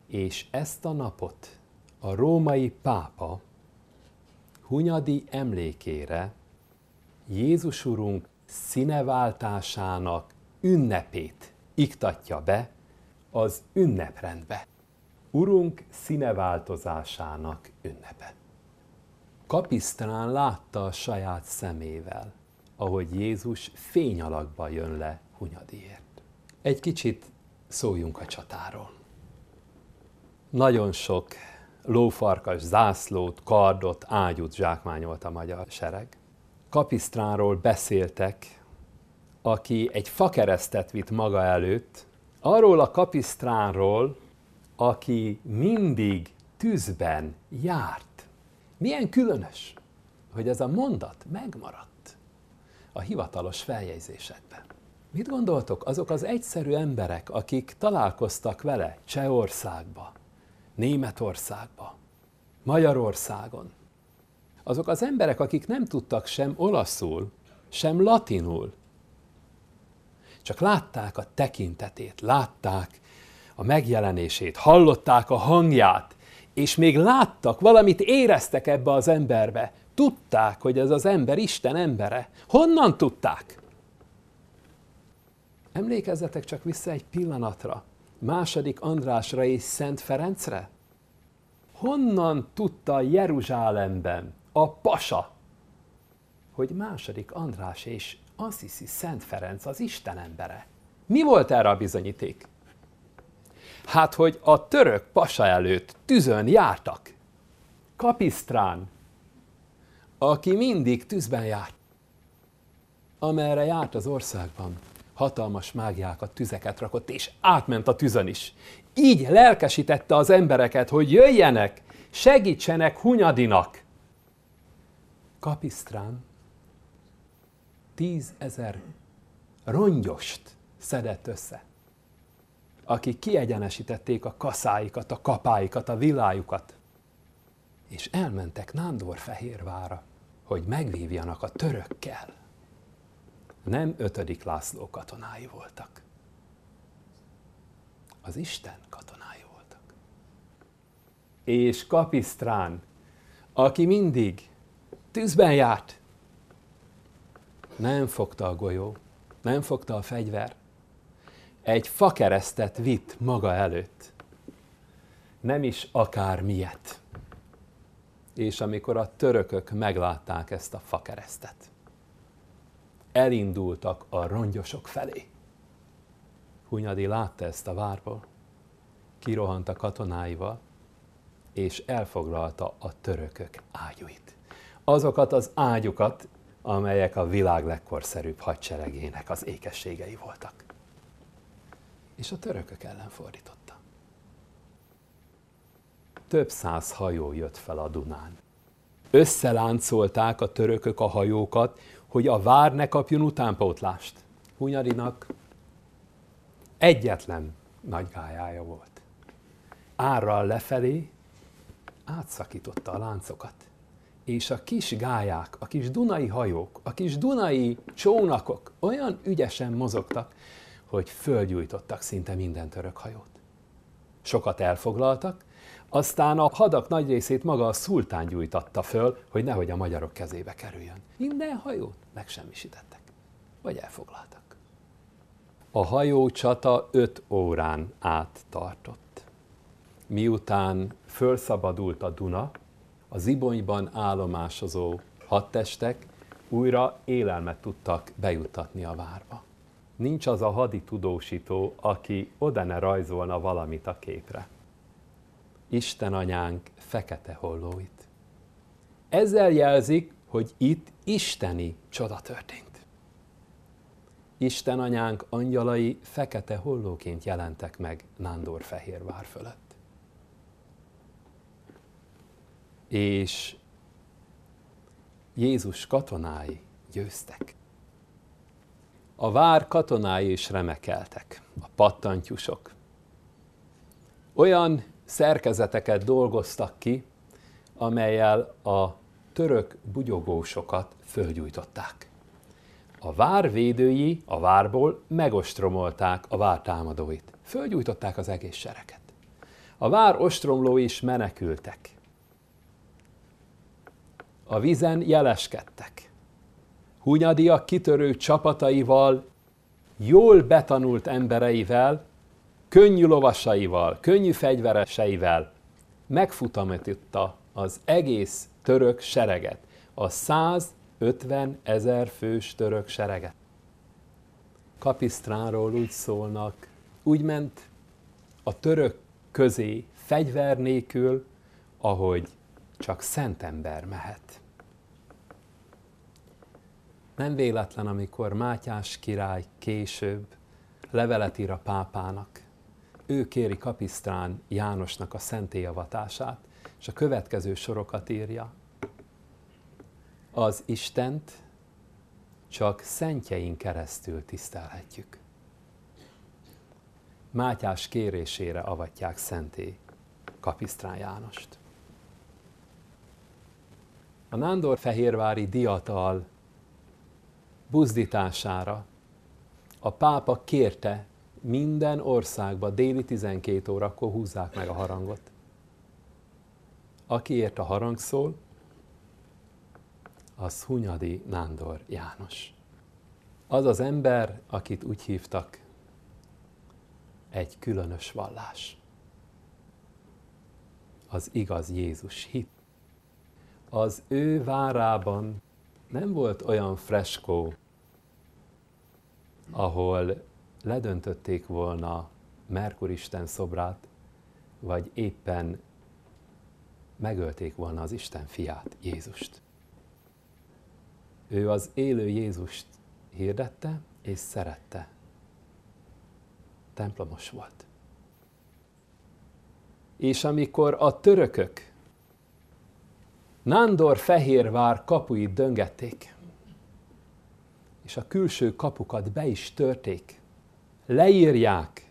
és ezt a napot a római pápa Hunyadi emlékére Jézus Urunk színeváltásának ünnepét iktatja be az ünneprendbe. Urunk színeváltozásának ünnepe. Kapisztrán látta a saját szemével, ahogy Jézus fényalakba jön le Hunyadiért. Egy kicsit szóljunk a csatáról. Nagyon sok lófarkas zászlót, kardot, ágyút zsákmányolt a magyar sereg. Kapisztránról beszéltek, aki egy fakeresztet vitt maga előtt, arról a kapisztránról, aki mindig tűzben járt. Milyen különös, hogy ez a mondat megmaradt a hivatalos feljegyzésekben. Mit gondoltok, azok az egyszerű emberek, akik találkoztak vele Csehországba, Németországba, Magyarországon, azok az emberek, akik nem tudtak sem olaszul, sem latinul, csak látták a tekintetét, látták a megjelenését, hallották a hangját, és még láttak, valamit éreztek ebbe az emberbe. Tudták, hogy ez az ember Isten embere. Honnan tudták? Emlékezzetek csak vissza egy pillanatra. Második Andrásra és Szent Ferencre? Honnan tudta Jeruzsálemben a pasa, hogy második András és Assisi Szent Ferenc az Isten embere? Mi volt erre a bizonyíték? Hát, hogy a török pasa előtt tűzön jártak. Kapisztrán, aki mindig tűzben járt, amerre járt az országban, hatalmas mágiákat, tüzeket rakott, és átment a tüzön is. Így lelkesítette az embereket, hogy jöjjenek, segítsenek Hunyadinak. Kapisztrán tízezer rongyost szedett össze akik kiegyenesítették a kaszáikat, a kapáikat, a villájukat, és elmentek Nándorfehérvára, hogy megvívjanak a törökkel. Nem ötödik László katonái voltak. Az Isten katonái voltak. És Kapisztrán, aki mindig tűzben járt, nem fogta a golyó, nem fogta a fegyver, egy fakeresztet vitt maga előtt. Nem is akár miért. És amikor a törökök meglátták ezt a fakeresztet, elindultak a rongyosok felé. Hunyadi látta ezt a várból, kirohant a katonáival, és elfoglalta a törökök ágyuit. Azokat az ágyukat, amelyek a világ legkorszerűbb hadseregének az ékességei voltak és a törökök ellen fordította. Több száz hajó jött fel a Dunán. Összeláncolták a törökök a hajókat, hogy a vár ne kapjon utánpótlást. Hunyadinak egyetlen nagy gályája volt. árral lefelé, átszakította a láncokat. És a kis gályák, a kis dunai hajók, a kis dunai csónakok olyan ügyesen mozogtak, hogy fölgyújtottak szinte minden török hajót. Sokat elfoglaltak, aztán a hadak nagy részét maga a szultán gyújtatta föl, hogy nehogy a magyarok kezébe kerüljön. Minden hajót megsemmisítettek, vagy elfoglaltak. A hajó csata öt órán át tartott. Miután fölszabadult a Duna, a Zibonyban állomásozó hadtestek újra élelmet tudtak bejuttatni a várba. Nincs az a hadi tudósító, aki oda ne rajzolna valamit a képre. Isten anyánk fekete hollóit. Ezzel jelzik, hogy itt isteni csoda történt. Isten anyánk angyalai fekete hollóként jelentek meg Nándor-Fehérvár fölött. És Jézus katonái győztek. A vár katonái is remekeltek, a pattantyusok. Olyan szerkezeteket dolgoztak ki, amelyel a török bugyogósokat fölgyújtották. A vár védői a várból megostromolták a vár támadóit. Fölgyújtották az egész sereket. A vár ostromlói is menekültek. A vizen jeleskedtek. Hunyadiak kitörő csapataival, jól betanult embereivel könnyű lovasaival, könnyű fegyvereseivel megfutamította az egész török sereget, a 150 ezer fős török sereget. Kapisztránról úgy szólnak, úgy ment a török közé fegyver nélkül, ahogy csak szent ember mehet. Nem véletlen, amikor Mátyás király később levelet ír a pápának, ő kéri Kapisztrán Jánosnak a szentélyavatását, és a következő sorokat írja. Az Istent csak szentjeink keresztül tisztelhetjük. Mátyás kérésére avatják szenté Kapisztrán Jánost. A Nándor Fehérvári diatal buzdítására a pápa kérte minden országban déli 12 órakor húzzák meg a harangot. Akiért a harang szól, az Hunyadi Nándor János. Az az ember, akit úgy hívtak, egy különös vallás. Az igaz Jézus hit. Az ő várában nem volt olyan freskó, ahol ledöntötték volna Merkur Isten szobrát, vagy éppen megölték volna az Isten fiát, Jézust. Ő az élő Jézust hirdette és szerette. Templomos volt. És amikor a törökök Nándor Fehérvár kapuit döngették, és a külső kapukat be is törték, leírják,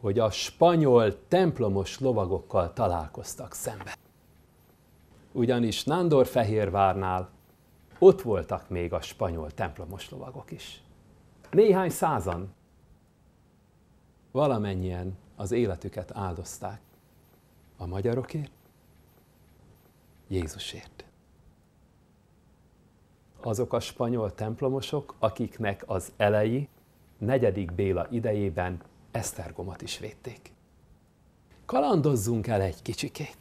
hogy a spanyol templomos lovagokkal találkoztak szembe. Ugyanis Nándorfehérvárnál ott voltak még a spanyol templomos lovagok is. Néhány százan, valamennyien az életüket áldozták. A magyarokért, Jézusért. Azok a spanyol templomosok, akiknek az elei negyedik Béla idejében Esztergomot is védték. Kalandozzunk el egy kicsikét.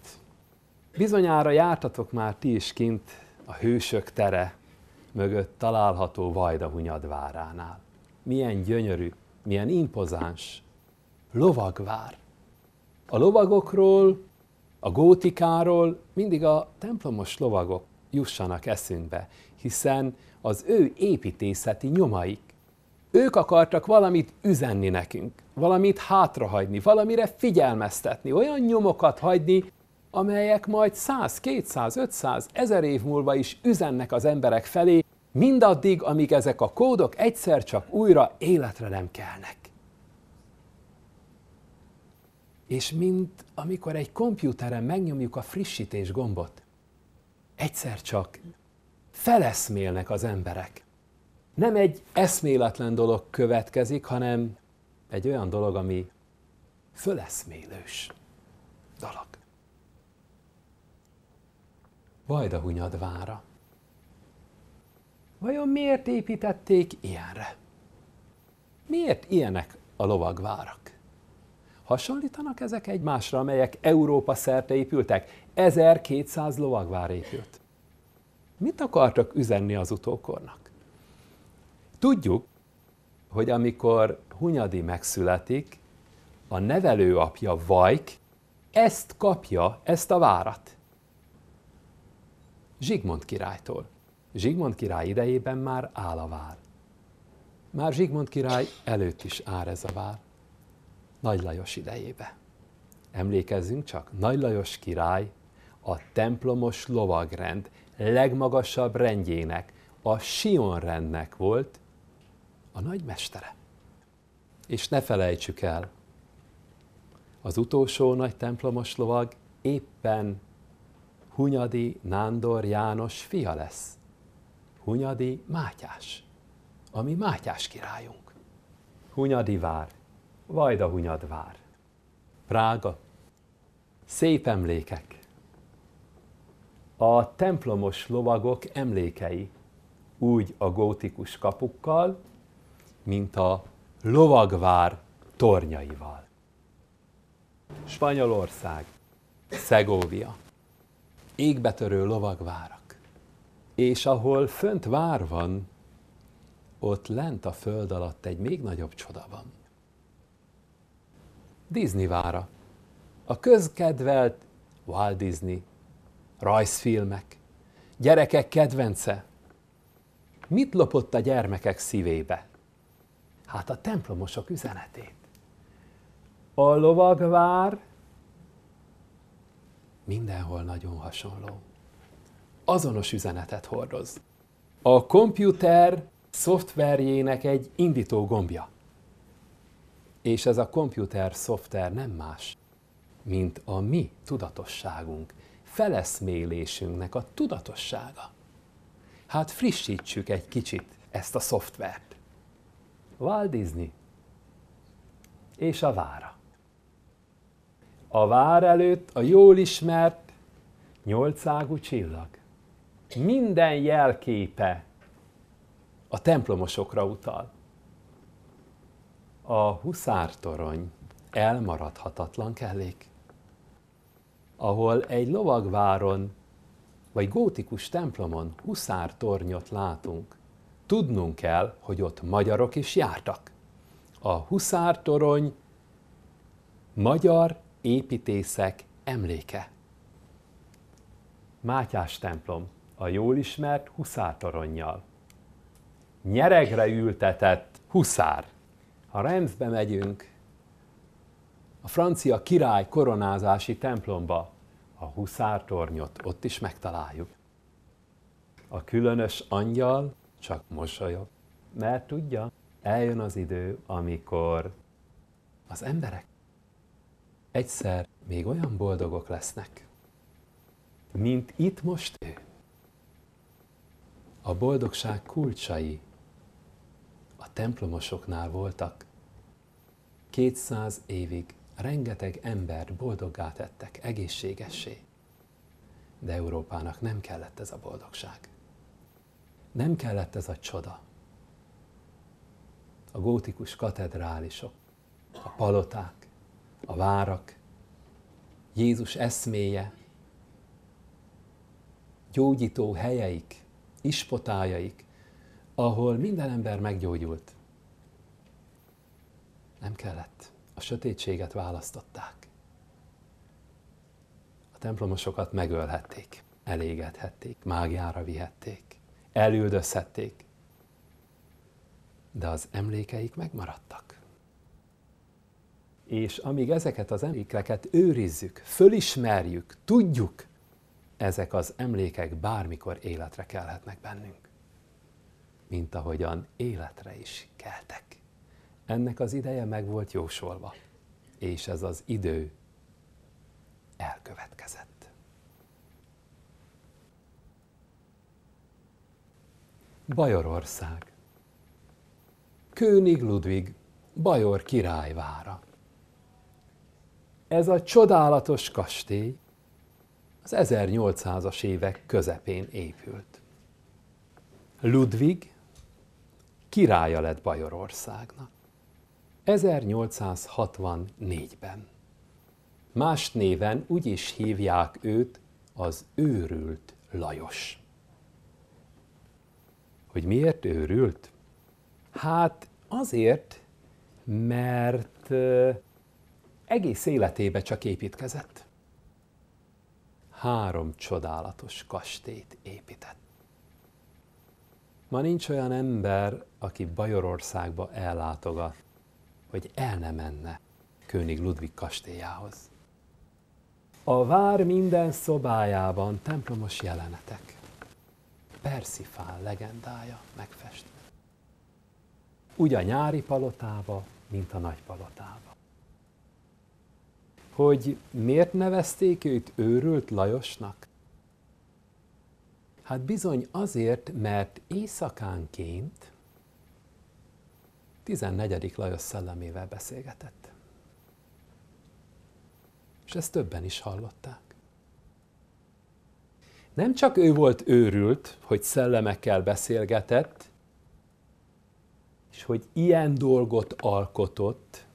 Bizonyára jártatok már ti is kint a hősök tere mögött található Vajdahunyad váránál. Milyen gyönyörű, milyen impozáns lovagvár. A lovagokról, a gótikáról mindig a templomos lovagok jussanak eszünkbe, hiszen az ő építészeti nyomaik ők akartak valamit üzenni nekünk, valamit hátrahagyni, valamire figyelmeztetni, olyan nyomokat hagyni, amelyek majd 100, 200, 500, 1000 év múlva is üzennek az emberek felé, mindaddig, amíg ezek a kódok egyszer csak újra életre nem kelnek. És mint amikor egy kompjúteren megnyomjuk a frissítés gombot, egyszer csak feleszmélnek az emberek. Nem egy eszméletlen dolog következik, hanem egy olyan dolog, ami föleszmélős dolog. Vajdahunyad vára. Vajon miért építették ilyenre? Miért ilyenek a lovagvárak? Hasonlítanak ezek egymásra, amelyek Európa szerte épültek? 1200 lovagvár épült. Mit akartak üzenni az utókornak? Tudjuk, hogy amikor Hunyadi megszületik, a nevelőapja Vajk ezt kapja, ezt a várat. Zsigmond királytól. Zsigmond király idejében már áll a vár. Már Zsigmond király előtt is áll ez a vár. Nagy Lajos idejébe. Emlékezzünk csak, Nagy Lajos király a templomos lovagrend legmagasabb rendjének, a Sion rendnek volt a nagymestere. És ne felejtsük el, az utolsó nagy templomos lovag éppen Hunyadi Nándor János fia lesz. Hunyadi Mátyás, ami Mátyás királyunk. Hunyadi vár, Vajda Hunyad vár. Prága, szép emlékek. A templomos lovagok emlékei, úgy a gótikus kapukkal, mint a lovagvár tornyaival. Spanyolország, Szegóvia, égbetörő lovagvárak. És ahol fönt vár van, ott lent a föld alatt egy még nagyobb csoda van. Disney vára. A közkedvelt Walt Disney, rajzfilmek, gyerekek kedvence. Mit lopott a gyermekek szívébe? Hát a templomosok üzenetét. A lovagvár mindenhol nagyon hasonló. Azonos üzenetet hordoz. A komputer szoftverjének egy indító gombja. És ez a komputer szoftver nem más, mint a mi tudatosságunk, feleszmélésünknek a tudatossága. Hát frissítsük egy kicsit ezt a szoftvert. Walt és a vára a vár előtt a jól ismert nyolcágú csillag. Minden jelképe a templomosokra utal. A huszártorony elmaradhatatlan kellék, ahol egy lovagváron vagy gótikus templomon huszártornyot látunk, tudnunk kell, hogy ott magyarok is jártak. A huszártorony magyar építészek emléke. Mátyás templom, a jól ismert huszártoronnyal. Nyeregre ültetett huszár. Ha Remszbe megyünk, a francia király koronázási templomba, a huszártornyot ott is megtaláljuk. A különös angyal csak mosolyog, mert tudja, eljön az idő, amikor az emberek egyszer még olyan boldogok lesznek, mint itt most ő. A boldogság kulcsai a templomosoknál voltak. 200 évig rengeteg embert boldoggá tettek, egészségessé. De Európának nem kellett ez a boldogság. Nem kellett ez a csoda. A gótikus katedrálisok, a paloták, a várak, Jézus eszméje, gyógyító helyeik, ispotájaik, ahol minden ember meggyógyult. Nem kellett. A sötétséget választották. A templomosokat megölhették, elégethették, mágiára vihették, elüldözhették, de az emlékeik megmaradtak és amíg ezeket az emlékeket őrizzük, fölismerjük, tudjuk, ezek az emlékek bármikor életre kelhetnek bennünk. Mint ahogyan életre is keltek. Ennek az ideje meg volt jósolva, és ez az idő elkövetkezett. Bajorország. König Ludwig, Bajor királyvára. Ez a csodálatos kastély az 1800-as évek közepén épült. Ludwig királya lett Bajorországnak. 1864-ben. Más néven úgy is hívják őt az őrült Lajos. Hogy miért őrült? Hát azért, mert egész életébe csak építkezett. Három csodálatos kastét épített. Ma nincs olyan ember, aki Bajorországba ellátogat, hogy el ne menne König Ludwig kastélyához. A vár minden szobájában templomos jelenetek. Persifál legendája megfestve. Úgy a nyári palotába, mint a nagy palotába. Hogy miért nevezték őt őrült Lajosnak? Hát bizony azért, mert éjszakánként 14. Lajos szellemével beszélgetett. És ezt többen is hallották. Nem csak ő volt őrült, hogy szellemekkel beszélgetett, és hogy ilyen dolgot alkotott,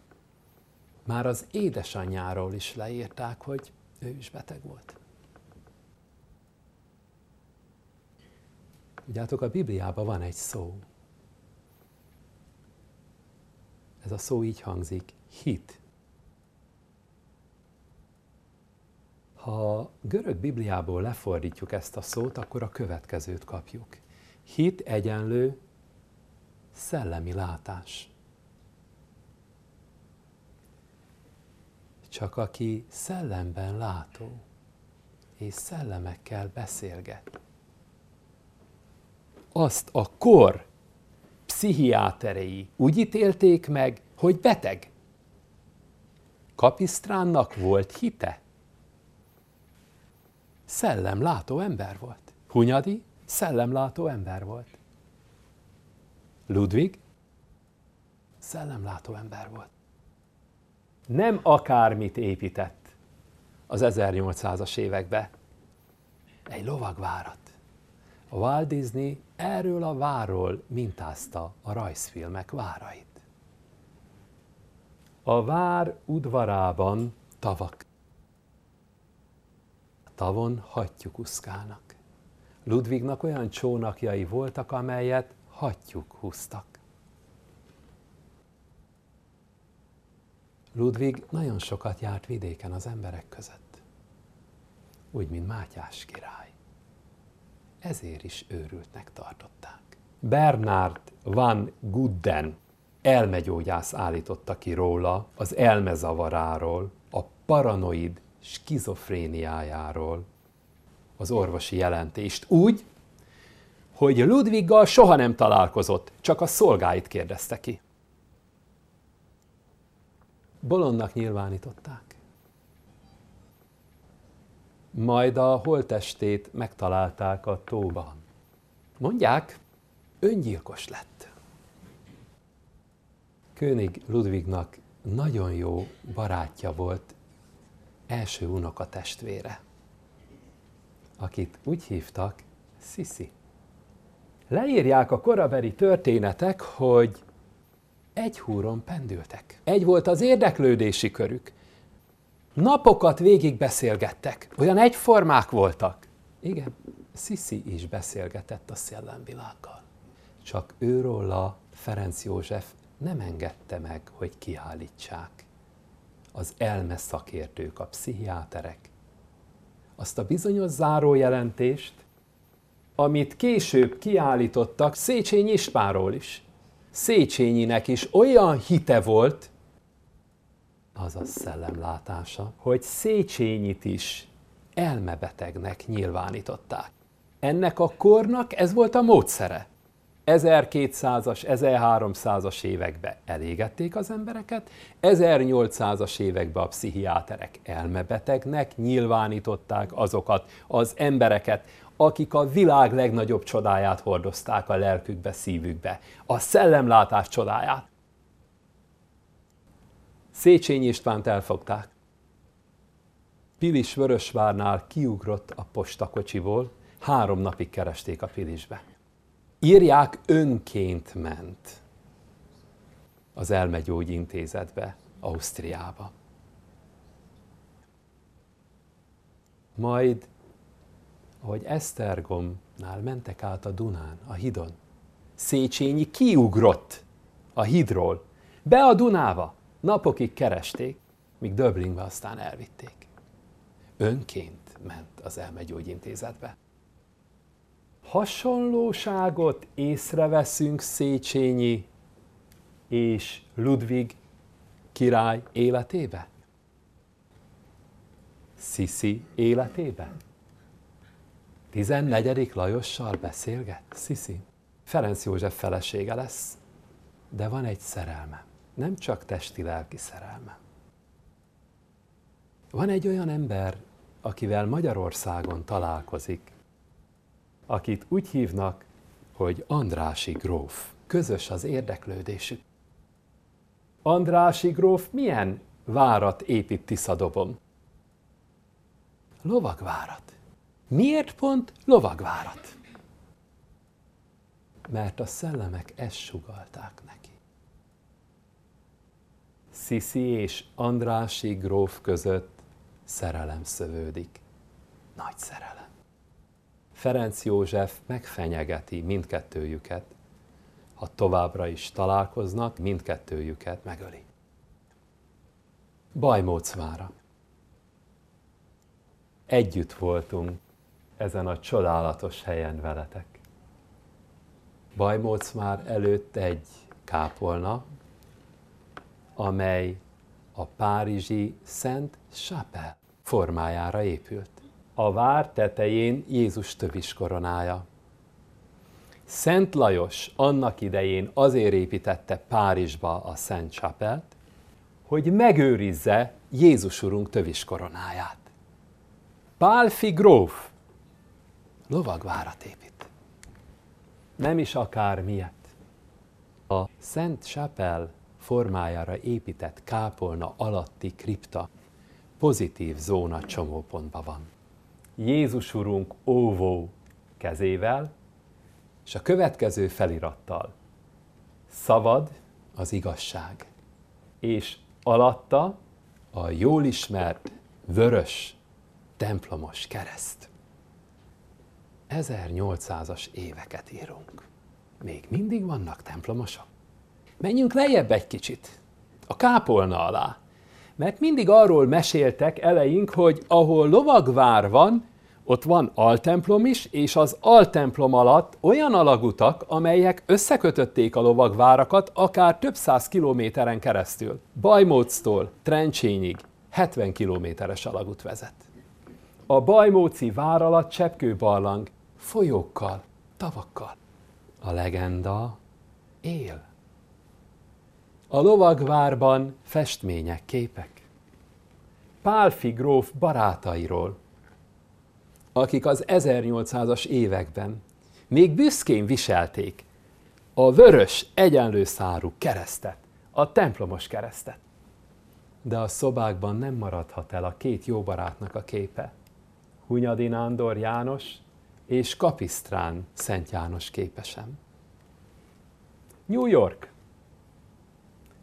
már az édesanyjáról is leírták, hogy ő is beteg volt. Tudjátok, a Bibliában van egy szó. Ez a szó így hangzik, hit. Ha a görög Bibliából lefordítjuk ezt a szót, akkor a következőt kapjuk. Hit egyenlő szellemi látás. Csak aki szellemben látó és szellemekkel beszélget, azt a kor pszichiáterei úgy ítélték meg, hogy beteg. Kapisztránnak volt hite? Szellemlátó ember volt. Hunyadi szellemlátó ember volt. Ludwig szellemlátó ember volt. Nem akármit épített az 1800-as évekbe, egy lovagvárat. A Walt Disney erről a várról mintázta a rajzfilmek várait. A vár udvarában tavak. A tavon hattyúk uszkálnak. Ludwignak olyan csónakjai voltak, amelyet hattyúk húztak. Ludwig nagyon sokat járt vidéken az emberek között, úgy, mint Mátyás király ezért is őrültnek tartották. Bernard van Gudden elmegyógyász állította ki róla az elmezavaráról, a paranoid skizofréniájáról az orvosi jelentést úgy, hogy Ludwiggal soha nem találkozott, csak a szolgáit kérdezte ki. Bolondnak nyilvánították majd a holtestét megtalálták a tóban. Mondják, öngyilkos lett. König Ludwignak nagyon jó barátja volt, első unoka testvére, akit úgy hívtak Sisi. Leírják a korabeli történetek, hogy egy húron pendültek. Egy volt az érdeklődési körük, Napokat végig beszélgettek, olyan egyformák voltak. Igen, Sisi is beszélgetett a szellemvilággal. Csak őróla Ferenc József nem engedte meg, hogy kiállítsák. Az elme szakértők, a pszichiáterek. Azt a bizonyos zárójelentést, amit később kiállítottak Széchenyi Ispáról is. Széchenyinek is olyan hite volt, azaz szellemlátása, hogy Széchenyit is elmebetegnek nyilvánították. Ennek a kornak ez volt a módszere. 1200-as, 1300-as években elégették az embereket, 1800-as években a pszichiáterek elmebetegnek nyilvánították azokat az embereket, akik a világ legnagyobb csodáját hordozták a lelkükbe, szívükbe, a szellemlátás csodáját. Széchenyi Istvánt elfogták. Pilis Vörösvárnál kiugrott a postakocsiból, három napig keresték a Pilisbe. Írják, önként ment az elmegyógyintézetbe, Ausztriába. Majd, ahogy Esztergomnál mentek át a Dunán, a hidon, Széchenyi kiugrott a hidról, be a Dunába, napokig keresték, míg Döblingbe aztán elvitték. Önként ment az elmegyógyintézetbe hasonlóságot észreveszünk Széchenyi és Ludwig király életébe? Sisi életébe? 14. Lajossal beszélget Sisi? Ferenc József felesége lesz, de van egy szerelme, nem csak testi-lelki szerelme. Van egy olyan ember, akivel Magyarországon találkozik, akit úgy hívnak, hogy Andrási gróf. Közös az érdeklődésük. Andrási gróf milyen várat épít Tiszadobon? Lovagvárat. Miért pont lovagvárat? Mert a szellemek ezt sugalták neki. Sziszi és Andrási gróf között szerelem szövődik. Nagy szerelem. Ferenc József megfenyegeti mindkettőjüket, ha továbbra is találkoznak, mindkettőjüket megöli. Bajmócvára. Együtt voltunk ezen a csodálatos helyen veletek. Bajmóc előtt egy kápolna, amely a párizsi Szent Chapelle formájára épült a vár tetején Jézus tövis koronája. Szent Lajos annak idején azért építette Párizsba a Szent Csapelt, hogy megőrizze Jézus Urunk tövis koronáját. Pálfi gróf lovagvárat épít. Nem is akár miért. A Szent Chapel formájára épített kápolna alatti kripta pozitív zóna csomópontban van. Jézus Urunk óvó kezével, és a következő felirattal. Szabad az igazság, és alatta a jól ismert vörös templomos kereszt. 1800-as éveket írunk. Még mindig vannak templomosok? Menjünk lejjebb egy kicsit, a kápolna alá. Mert mindig arról meséltek eleink, hogy ahol lovagvár van, ott van altemplom is, és az altemplom alatt olyan alagutak, amelyek összekötötték a lovagvárakat akár több száz kilométeren keresztül. Bajmóctól Trencsényig 70 kilométeres alagút vezet. A Bajmóci vár alatt cseppkőbarlang, folyókkal, tavakkal. A legenda él. A lovagvárban festmények, képek. Pálfi gróf barátairól, akik az 1800-as években még büszkén viselték a vörös egyenlő szárú keresztet, a templomos keresztet. De a szobákban nem maradhat el a két jó barátnak a képe. Hunyadi Nándor János és Kapisztrán Szent János képesem. New York.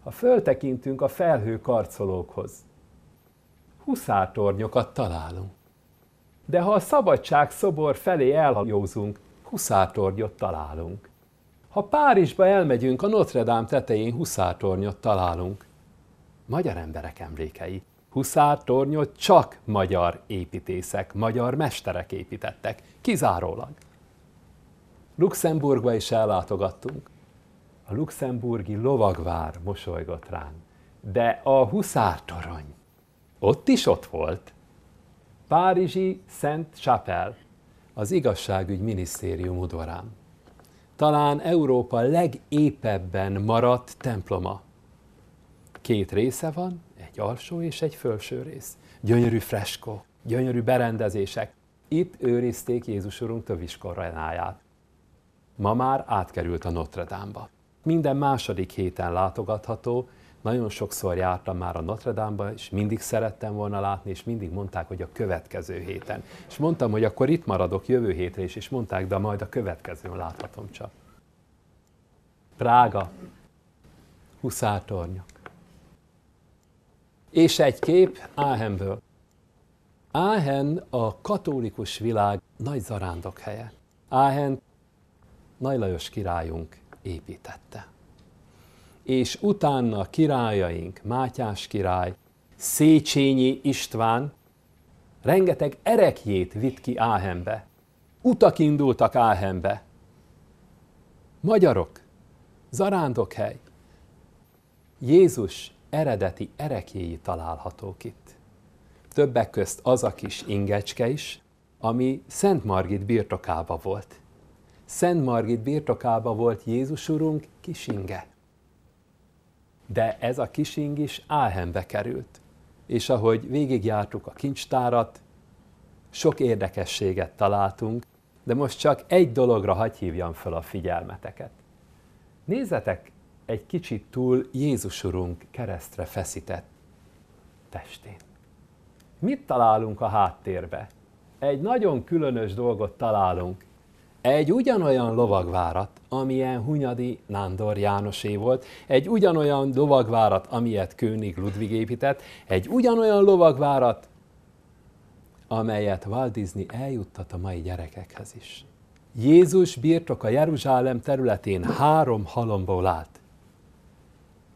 Ha föltekintünk a felhő karcolókhoz, huszártornyokat találunk. De ha a szabadság szobor felé elhajózunk, huszártornyot találunk. Ha Párizsba elmegyünk, a Notre Dame tetején huszártornyot találunk. Magyar emberek emlékei. Huszártornyot csak magyar építészek, magyar mesterek építettek, kizárólag. Luxemburgba is ellátogattunk. A luxemburgi lovagvár mosolygott ránk, de a huszártorony ott is ott volt. Párizsi Szent Chapelle, az igazságügy minisztérium udvarán. talán Európa legépebben maradt temploma. Két része van, egy alsó és egy felső rész. Gyönyörű freskó, gyönyörű berendezések. Itt őrizték Jézus Urunk töviskoronáját. Ma már átkerült a Notre Dame-ba. Minden második héten látogatható, nagyon sokszor jártam már a Notre Dame-ba, és mindig szerettem volna látni, és mindig mondták, hogy a következő héten. És mondtam, hogy akkor itt maradok jövő hétre is, és mondták, de majd a következőn láthatom csak. Prága, huszártornyok. És egy kép Áhenből. Áhen a katolikus világ nagy zarándok helye. Áhen Nagy Lajos királyunk építette és utána királyaink, Mátyás király, Széchenyi István, rengeteg erekjét vitt ki Áhenbe. Utak indultak Áhenbe. Magyarok, zarándokhely. Jézus eredeti erekjéi találhatók itt. Többek közt az a kis ingecske is, ami Szent Margit birtokába volt. Szent Margit birtokába volt Jézus Urunk kisinge de ez a kising is Áhenbe került. És ahogy végigjártuk a kincstárat, sok érdekességet találtunk, de most csak egy dologra hagy hívjam fel a figyelmeteket. Nézzetek egy kicsit túl Jézus Urunk keresztre feszített testén. Mit találunk a háttérbe? Egy nagyon különös dolgot találunk egy ugyanolyan lovagvárat, amilyen Hunyadi Nándor Jánosé volt, egy ugyanolyan lovagvárat, amilyet König Ludvig épített, egy ugyanolyan lovagvárat, amelyet Walt Disney eljuttat a mai gyerekekhez is. Jézus birtoka Jeruzsálem területén három halomból állt.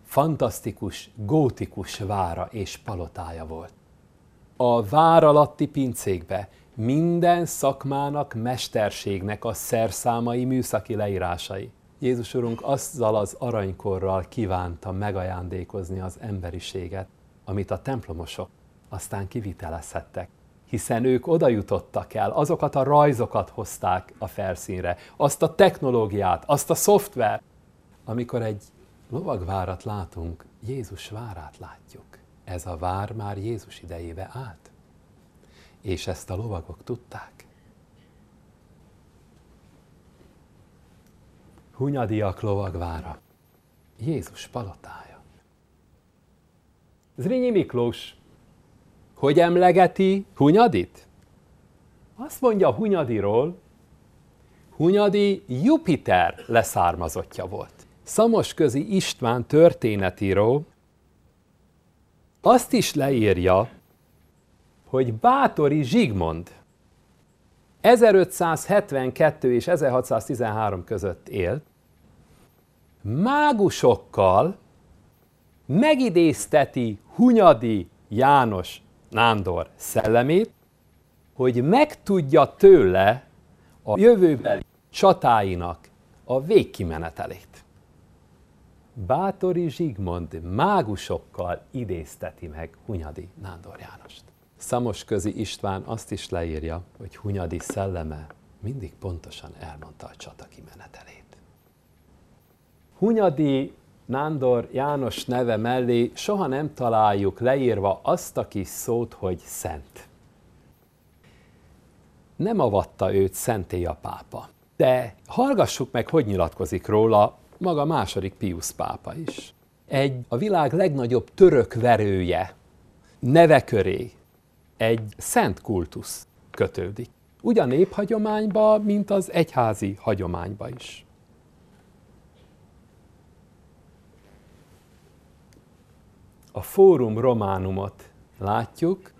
Fantasztikus, gótikus vára és palotája volt. A vár alatti pincékbe minden szakmának, mesterségnek a szerszámai, műszaki leírásai. Jézus Urunk azzal az aranykorral kívánta megajándékozni az emberiséget, amit a templomosok aztán kivitelezhettek. Hiszen ők oda jutottak el, azokat a rajzokat hozták a felszínre, azt a technológiát, azt a szoftver. Amikor egy lovagvárat látunk, Jézus várát látjuk. Ez a vár már Jézus idejébe állt és ezt a lovagok tudták. Hunyadiak lovagvára, Jézus palotája. Zrínyi Miklós, hogy emlegeti Hunyadit? Azt mondja Hunyadiról, Hunyadi Jupiter leszármazottja volt. Szamosközi István történetíró azt is leírja, hogy Bátori Zsigmond 1572 és 1613 között élt, mágusokkal megidézteti Hunyadi János Nándor szellemét, hogy megtudja tőle a jövőbeli csatáinak a végkimenetelét. Bátori Zsigmond mágusokkal idézteti meg Hunyadi Nándor Jánost. Szamos közi István azt is leírja, hogy Hunyadi szelleme mindig pontosan elmondta a csata kimenetelét. Hunyadi Nándor János neve mellé soha nem találjuk leírva azt a kis szót, hogy szent. Nem avatta őt szenté a pápa. De hallgassuk meg, hogy nyilatkozik róla maga második Pius pápa is. Egy a világ legnagyobb török verője neve köré egy szent kultusz kötődik. Úgy a néphagyományba, mint az egyházi hagyományba is. A Fórum Románumot látjuk.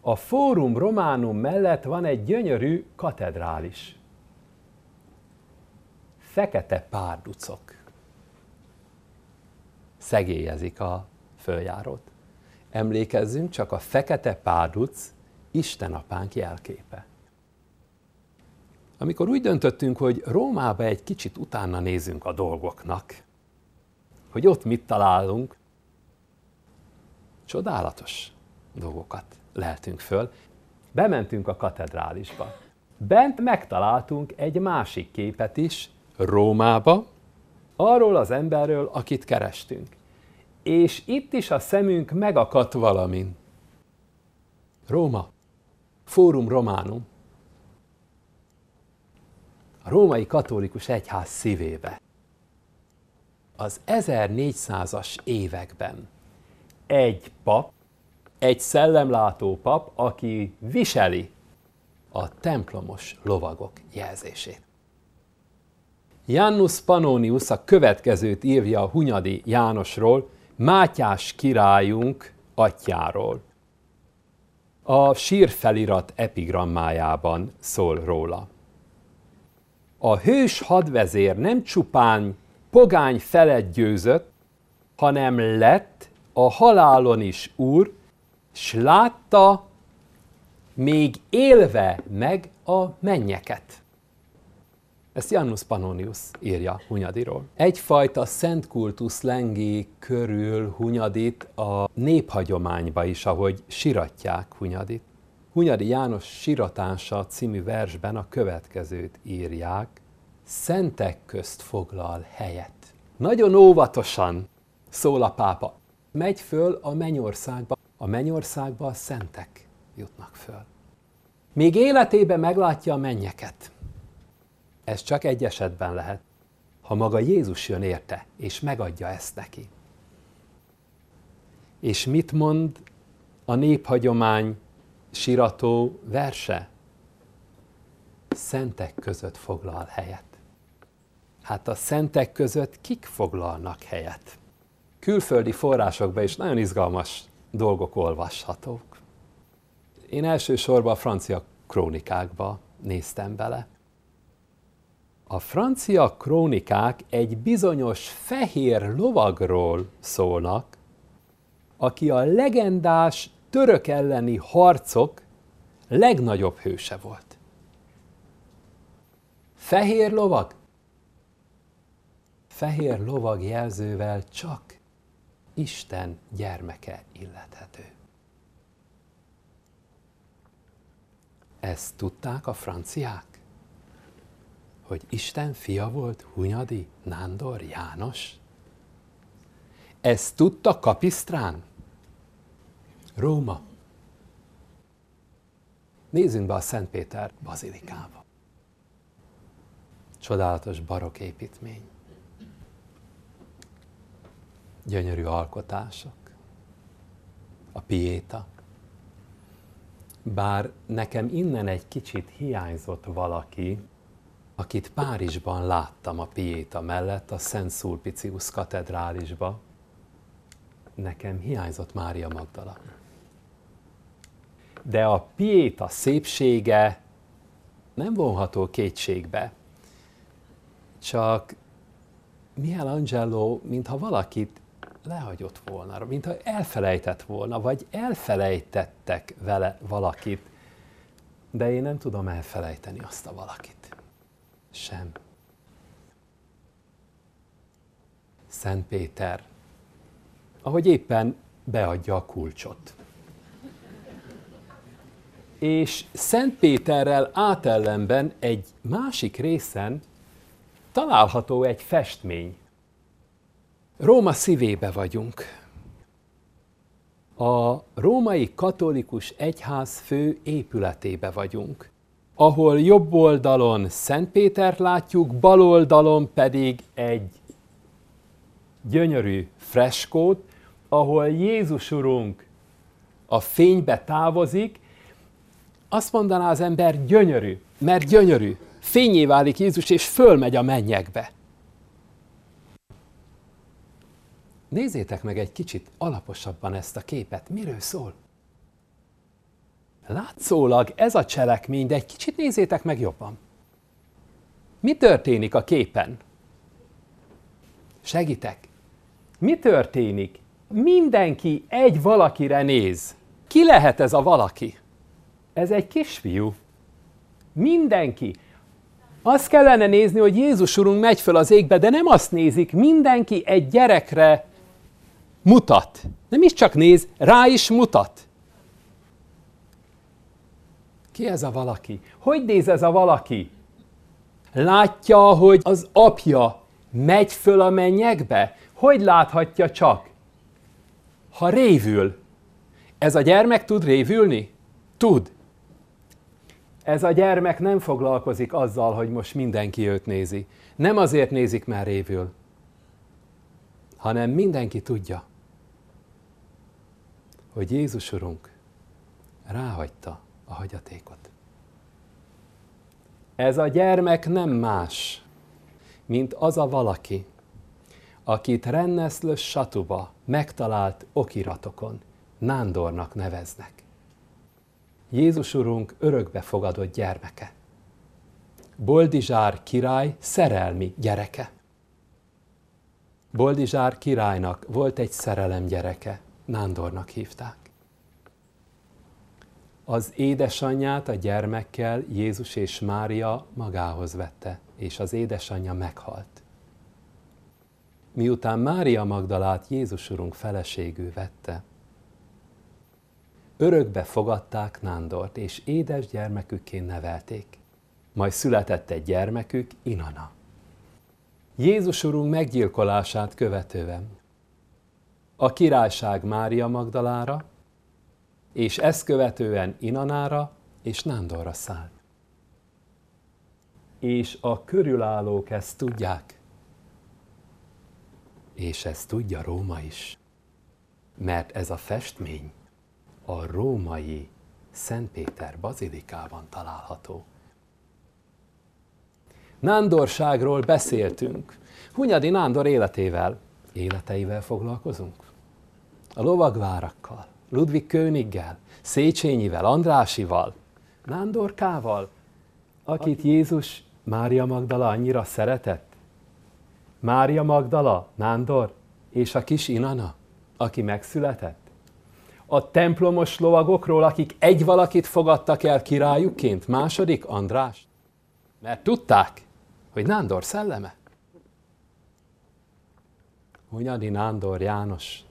A Fórum Románum mellett van egy gyönyörű katedrális. Fekete párducok szegélyezik a följárót emlékezzünk csak a fekete párduc Isten apánk jelképe. Amikor úgy döntöttünk, hogy Rómába egy kicsit utána nézünk a dolgoknak, hogy ott mit találunk, csodálatos dolgokat leltünk föl. Bementünk a katedrálisba. Bent megtaláltunk egy másik képet is, Rómába, arról az emberről, akit kerestünk. És itt is a szemünk megakadt valamin. Róma, Fórum Románum, a római katolikus egyház szívébe. Az 1400-as években egy pap, egy szellemlátó pap, aki viseli a templomos lovagok jelzését. Jannus Pannonius a következőt írja a Hunyadi Jánosról, Mátyás királyunk atyáról. A sírfelirat epigrammájában szól róla. A hős hadvezér nem csupán pogány felett győzött, hanem lett a halálon is úr, s látta még élve meg a mennyeket. Ezt Janus Pannonius írja Hunyadiról. Egyfajta szent kultusz lengi körül Hunyadit a néphagyományba is, ahogy siratják Hunyadit. Hunyadi János siratása című versben a következőt írják, szentek közt foglal helyet. Nagyon óvatosan szól a pápa. Megy föl a mennyországba. A mennyországba a szentek jutnak föl. Még életében meglátja a mennyeket. Ez csak egy esetben lehet, ha maga Jézus jön érte, és megadja ezt neki. És mit mond a néphagyomány sirató verse? Szentek között foglal helyet. Hát a szentek között kik foglalnak helyet? Külföldi forrásokban is nagyon izgalmas dolgok olvashatók. Én elsősorban a francia krónikákba néztem bele. A francia krónikák egy bizonyos fehér lovagról szólnak, aki a legendás török elleni harcok legnagyobb hőse volt. Fehér lovag? Fehér lovag jelzővel csak Isten gyermeke illethető. Ezt tudták a franciák? Hogy Isten fia volt Hunyadi Nándor János? Ezt tudta Kapisztrán? Róma. Nézzünk be a Szentpéter bazilikába. Csodálatos barok építmény. Gyönyörű alkotások. A piéta. Bár nekem innen egy kicsit hiányzott valaki, akit Párizsban láttam a Piéta mellett, a Szent Szulpicius katedrálisba, nekem hiányzott Mária Magdala. De a Piéta szépsége nem vonható kétségbe, csak Michelangelo, mintha valakit lehagyott volna, mintha elfelejtett volna, vagy elfelejtettek vele valakit, de én nem tudom elfelejteni azt a valakit. Sem. Szent Péter, ahogy éppen beadja a kulcsot. És Szent Péterrel átellenben egy másik részen található egy festmény, Róma szívébe vagyunk. A római katolikus egyház fő épületébe vagyunk, ahol jobb oldalon Szent Pétert látjuk, bal oldalon pedig egy gyönyörű freskót, ahol Jézus Urunk a fénybe távozik, azt mondaná az ember gyönyörű, mert gyönyörű. Fényé válik Jézus, és fölmegy a mennyekbe. Nézzétek meg egy kicsit alaposabban ezt a képet. Miről szól? Látszólag ez a cselekmény, de egy kicsit nézzétek meg jobban. Mi történik a képen? Segítek. Mi történik? Mindenki egy valakire néz. Ki lehet ez a valaki? Ez egy kisfiú. Mindenki. Azt kellene nézni, hogy Jézus Urunk megy föl az égbe, de nem azt nézik, mindenki egy gyerekre mutat. Nem is csak néz, rá is mutat. Ki ez a valaki? Hogy néz ez a valaki? Látja, hogy az apja megy föl a mennyekbe? Hogy láthatja csak? Ha révül. Ez a gyermek tud révülni? Tud. Ez a gyermek nem foglalkozik azzal, hogy most mindenki őt nézi. Nem azért nézik, mert révül, hanem mindenki tudja, hogy Jézus Urunk ráhagyta a hagyatékot. Ez a gyermek nem más, mint az a valaki, akit Renneszlös Satuba megtalált okiratokon Nándornak neveznek. Jézus Urunk örökbefogadott gyermeke. Boldizsár király szerelmi gyereke. Boldizsár királynak volt egy szerelem gyereke, Nándornak hívták. Az édesanyját a gyermekkel Jézus és Mária magához vette, és az édesanyja meghalt. Miután Mária Magdalát Jézus Urunk feleségül vette, örökbe fogadták Nándort, és édes gyermekükként nevelték. Majd született egy gyermekük, Inana. Jézus Urunk meggyilkolását követően a királyság Mária Magdalára, és ezt követően Inanára és Nándorra szállt. És a körülállók ezt tudják. És ezt tudja Róma is. Mert ez a festmény a római Szentpéter bazilikában található. Nándorságról beszéltünk. Hunyadi Nándor életével, életeivel foglalkozunk. A lovagvárakkal, Ludwig Königgel, Széchenyivel, Andrásival, Nándorkával, akit Jézus Mária Magdala annyira szeretett. Mária Magdala, Nándor és a kis Inana, aki megszületett a templomos lovagokról, akik egy valakit fogadtak el királyukként, második András? Mert tudták, hogy Nándor szelleme. Hunyadi Nándor János,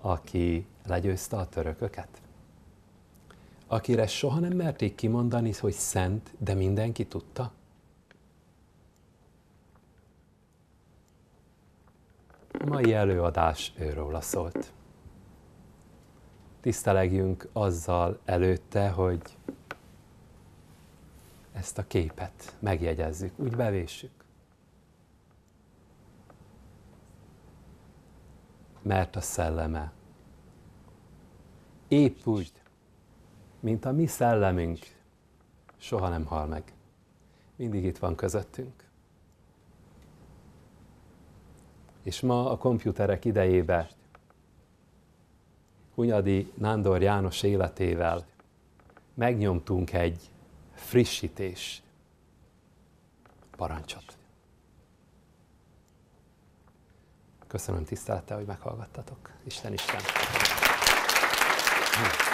aki legyőzte a törököket. Akire soha nem merték kimondani, hogy szent, de mindenki tudta. A mai előadás őróla szólt tisztelegjünk azzal előtte, hogy ezt a képet megjegyezzük, úgy bevéssük. Mert a szelleme épp úgy, mint a mi szellemünk, soha nem hal meg. Mindig itt van közöttünk. És ma a komputerek idejében Hunyadi Nándor János életével megnyomtunk egy frissítés parancsot. Köszönöm tisztelettel, hogy meghallgattatok. Isten Isten! Hm.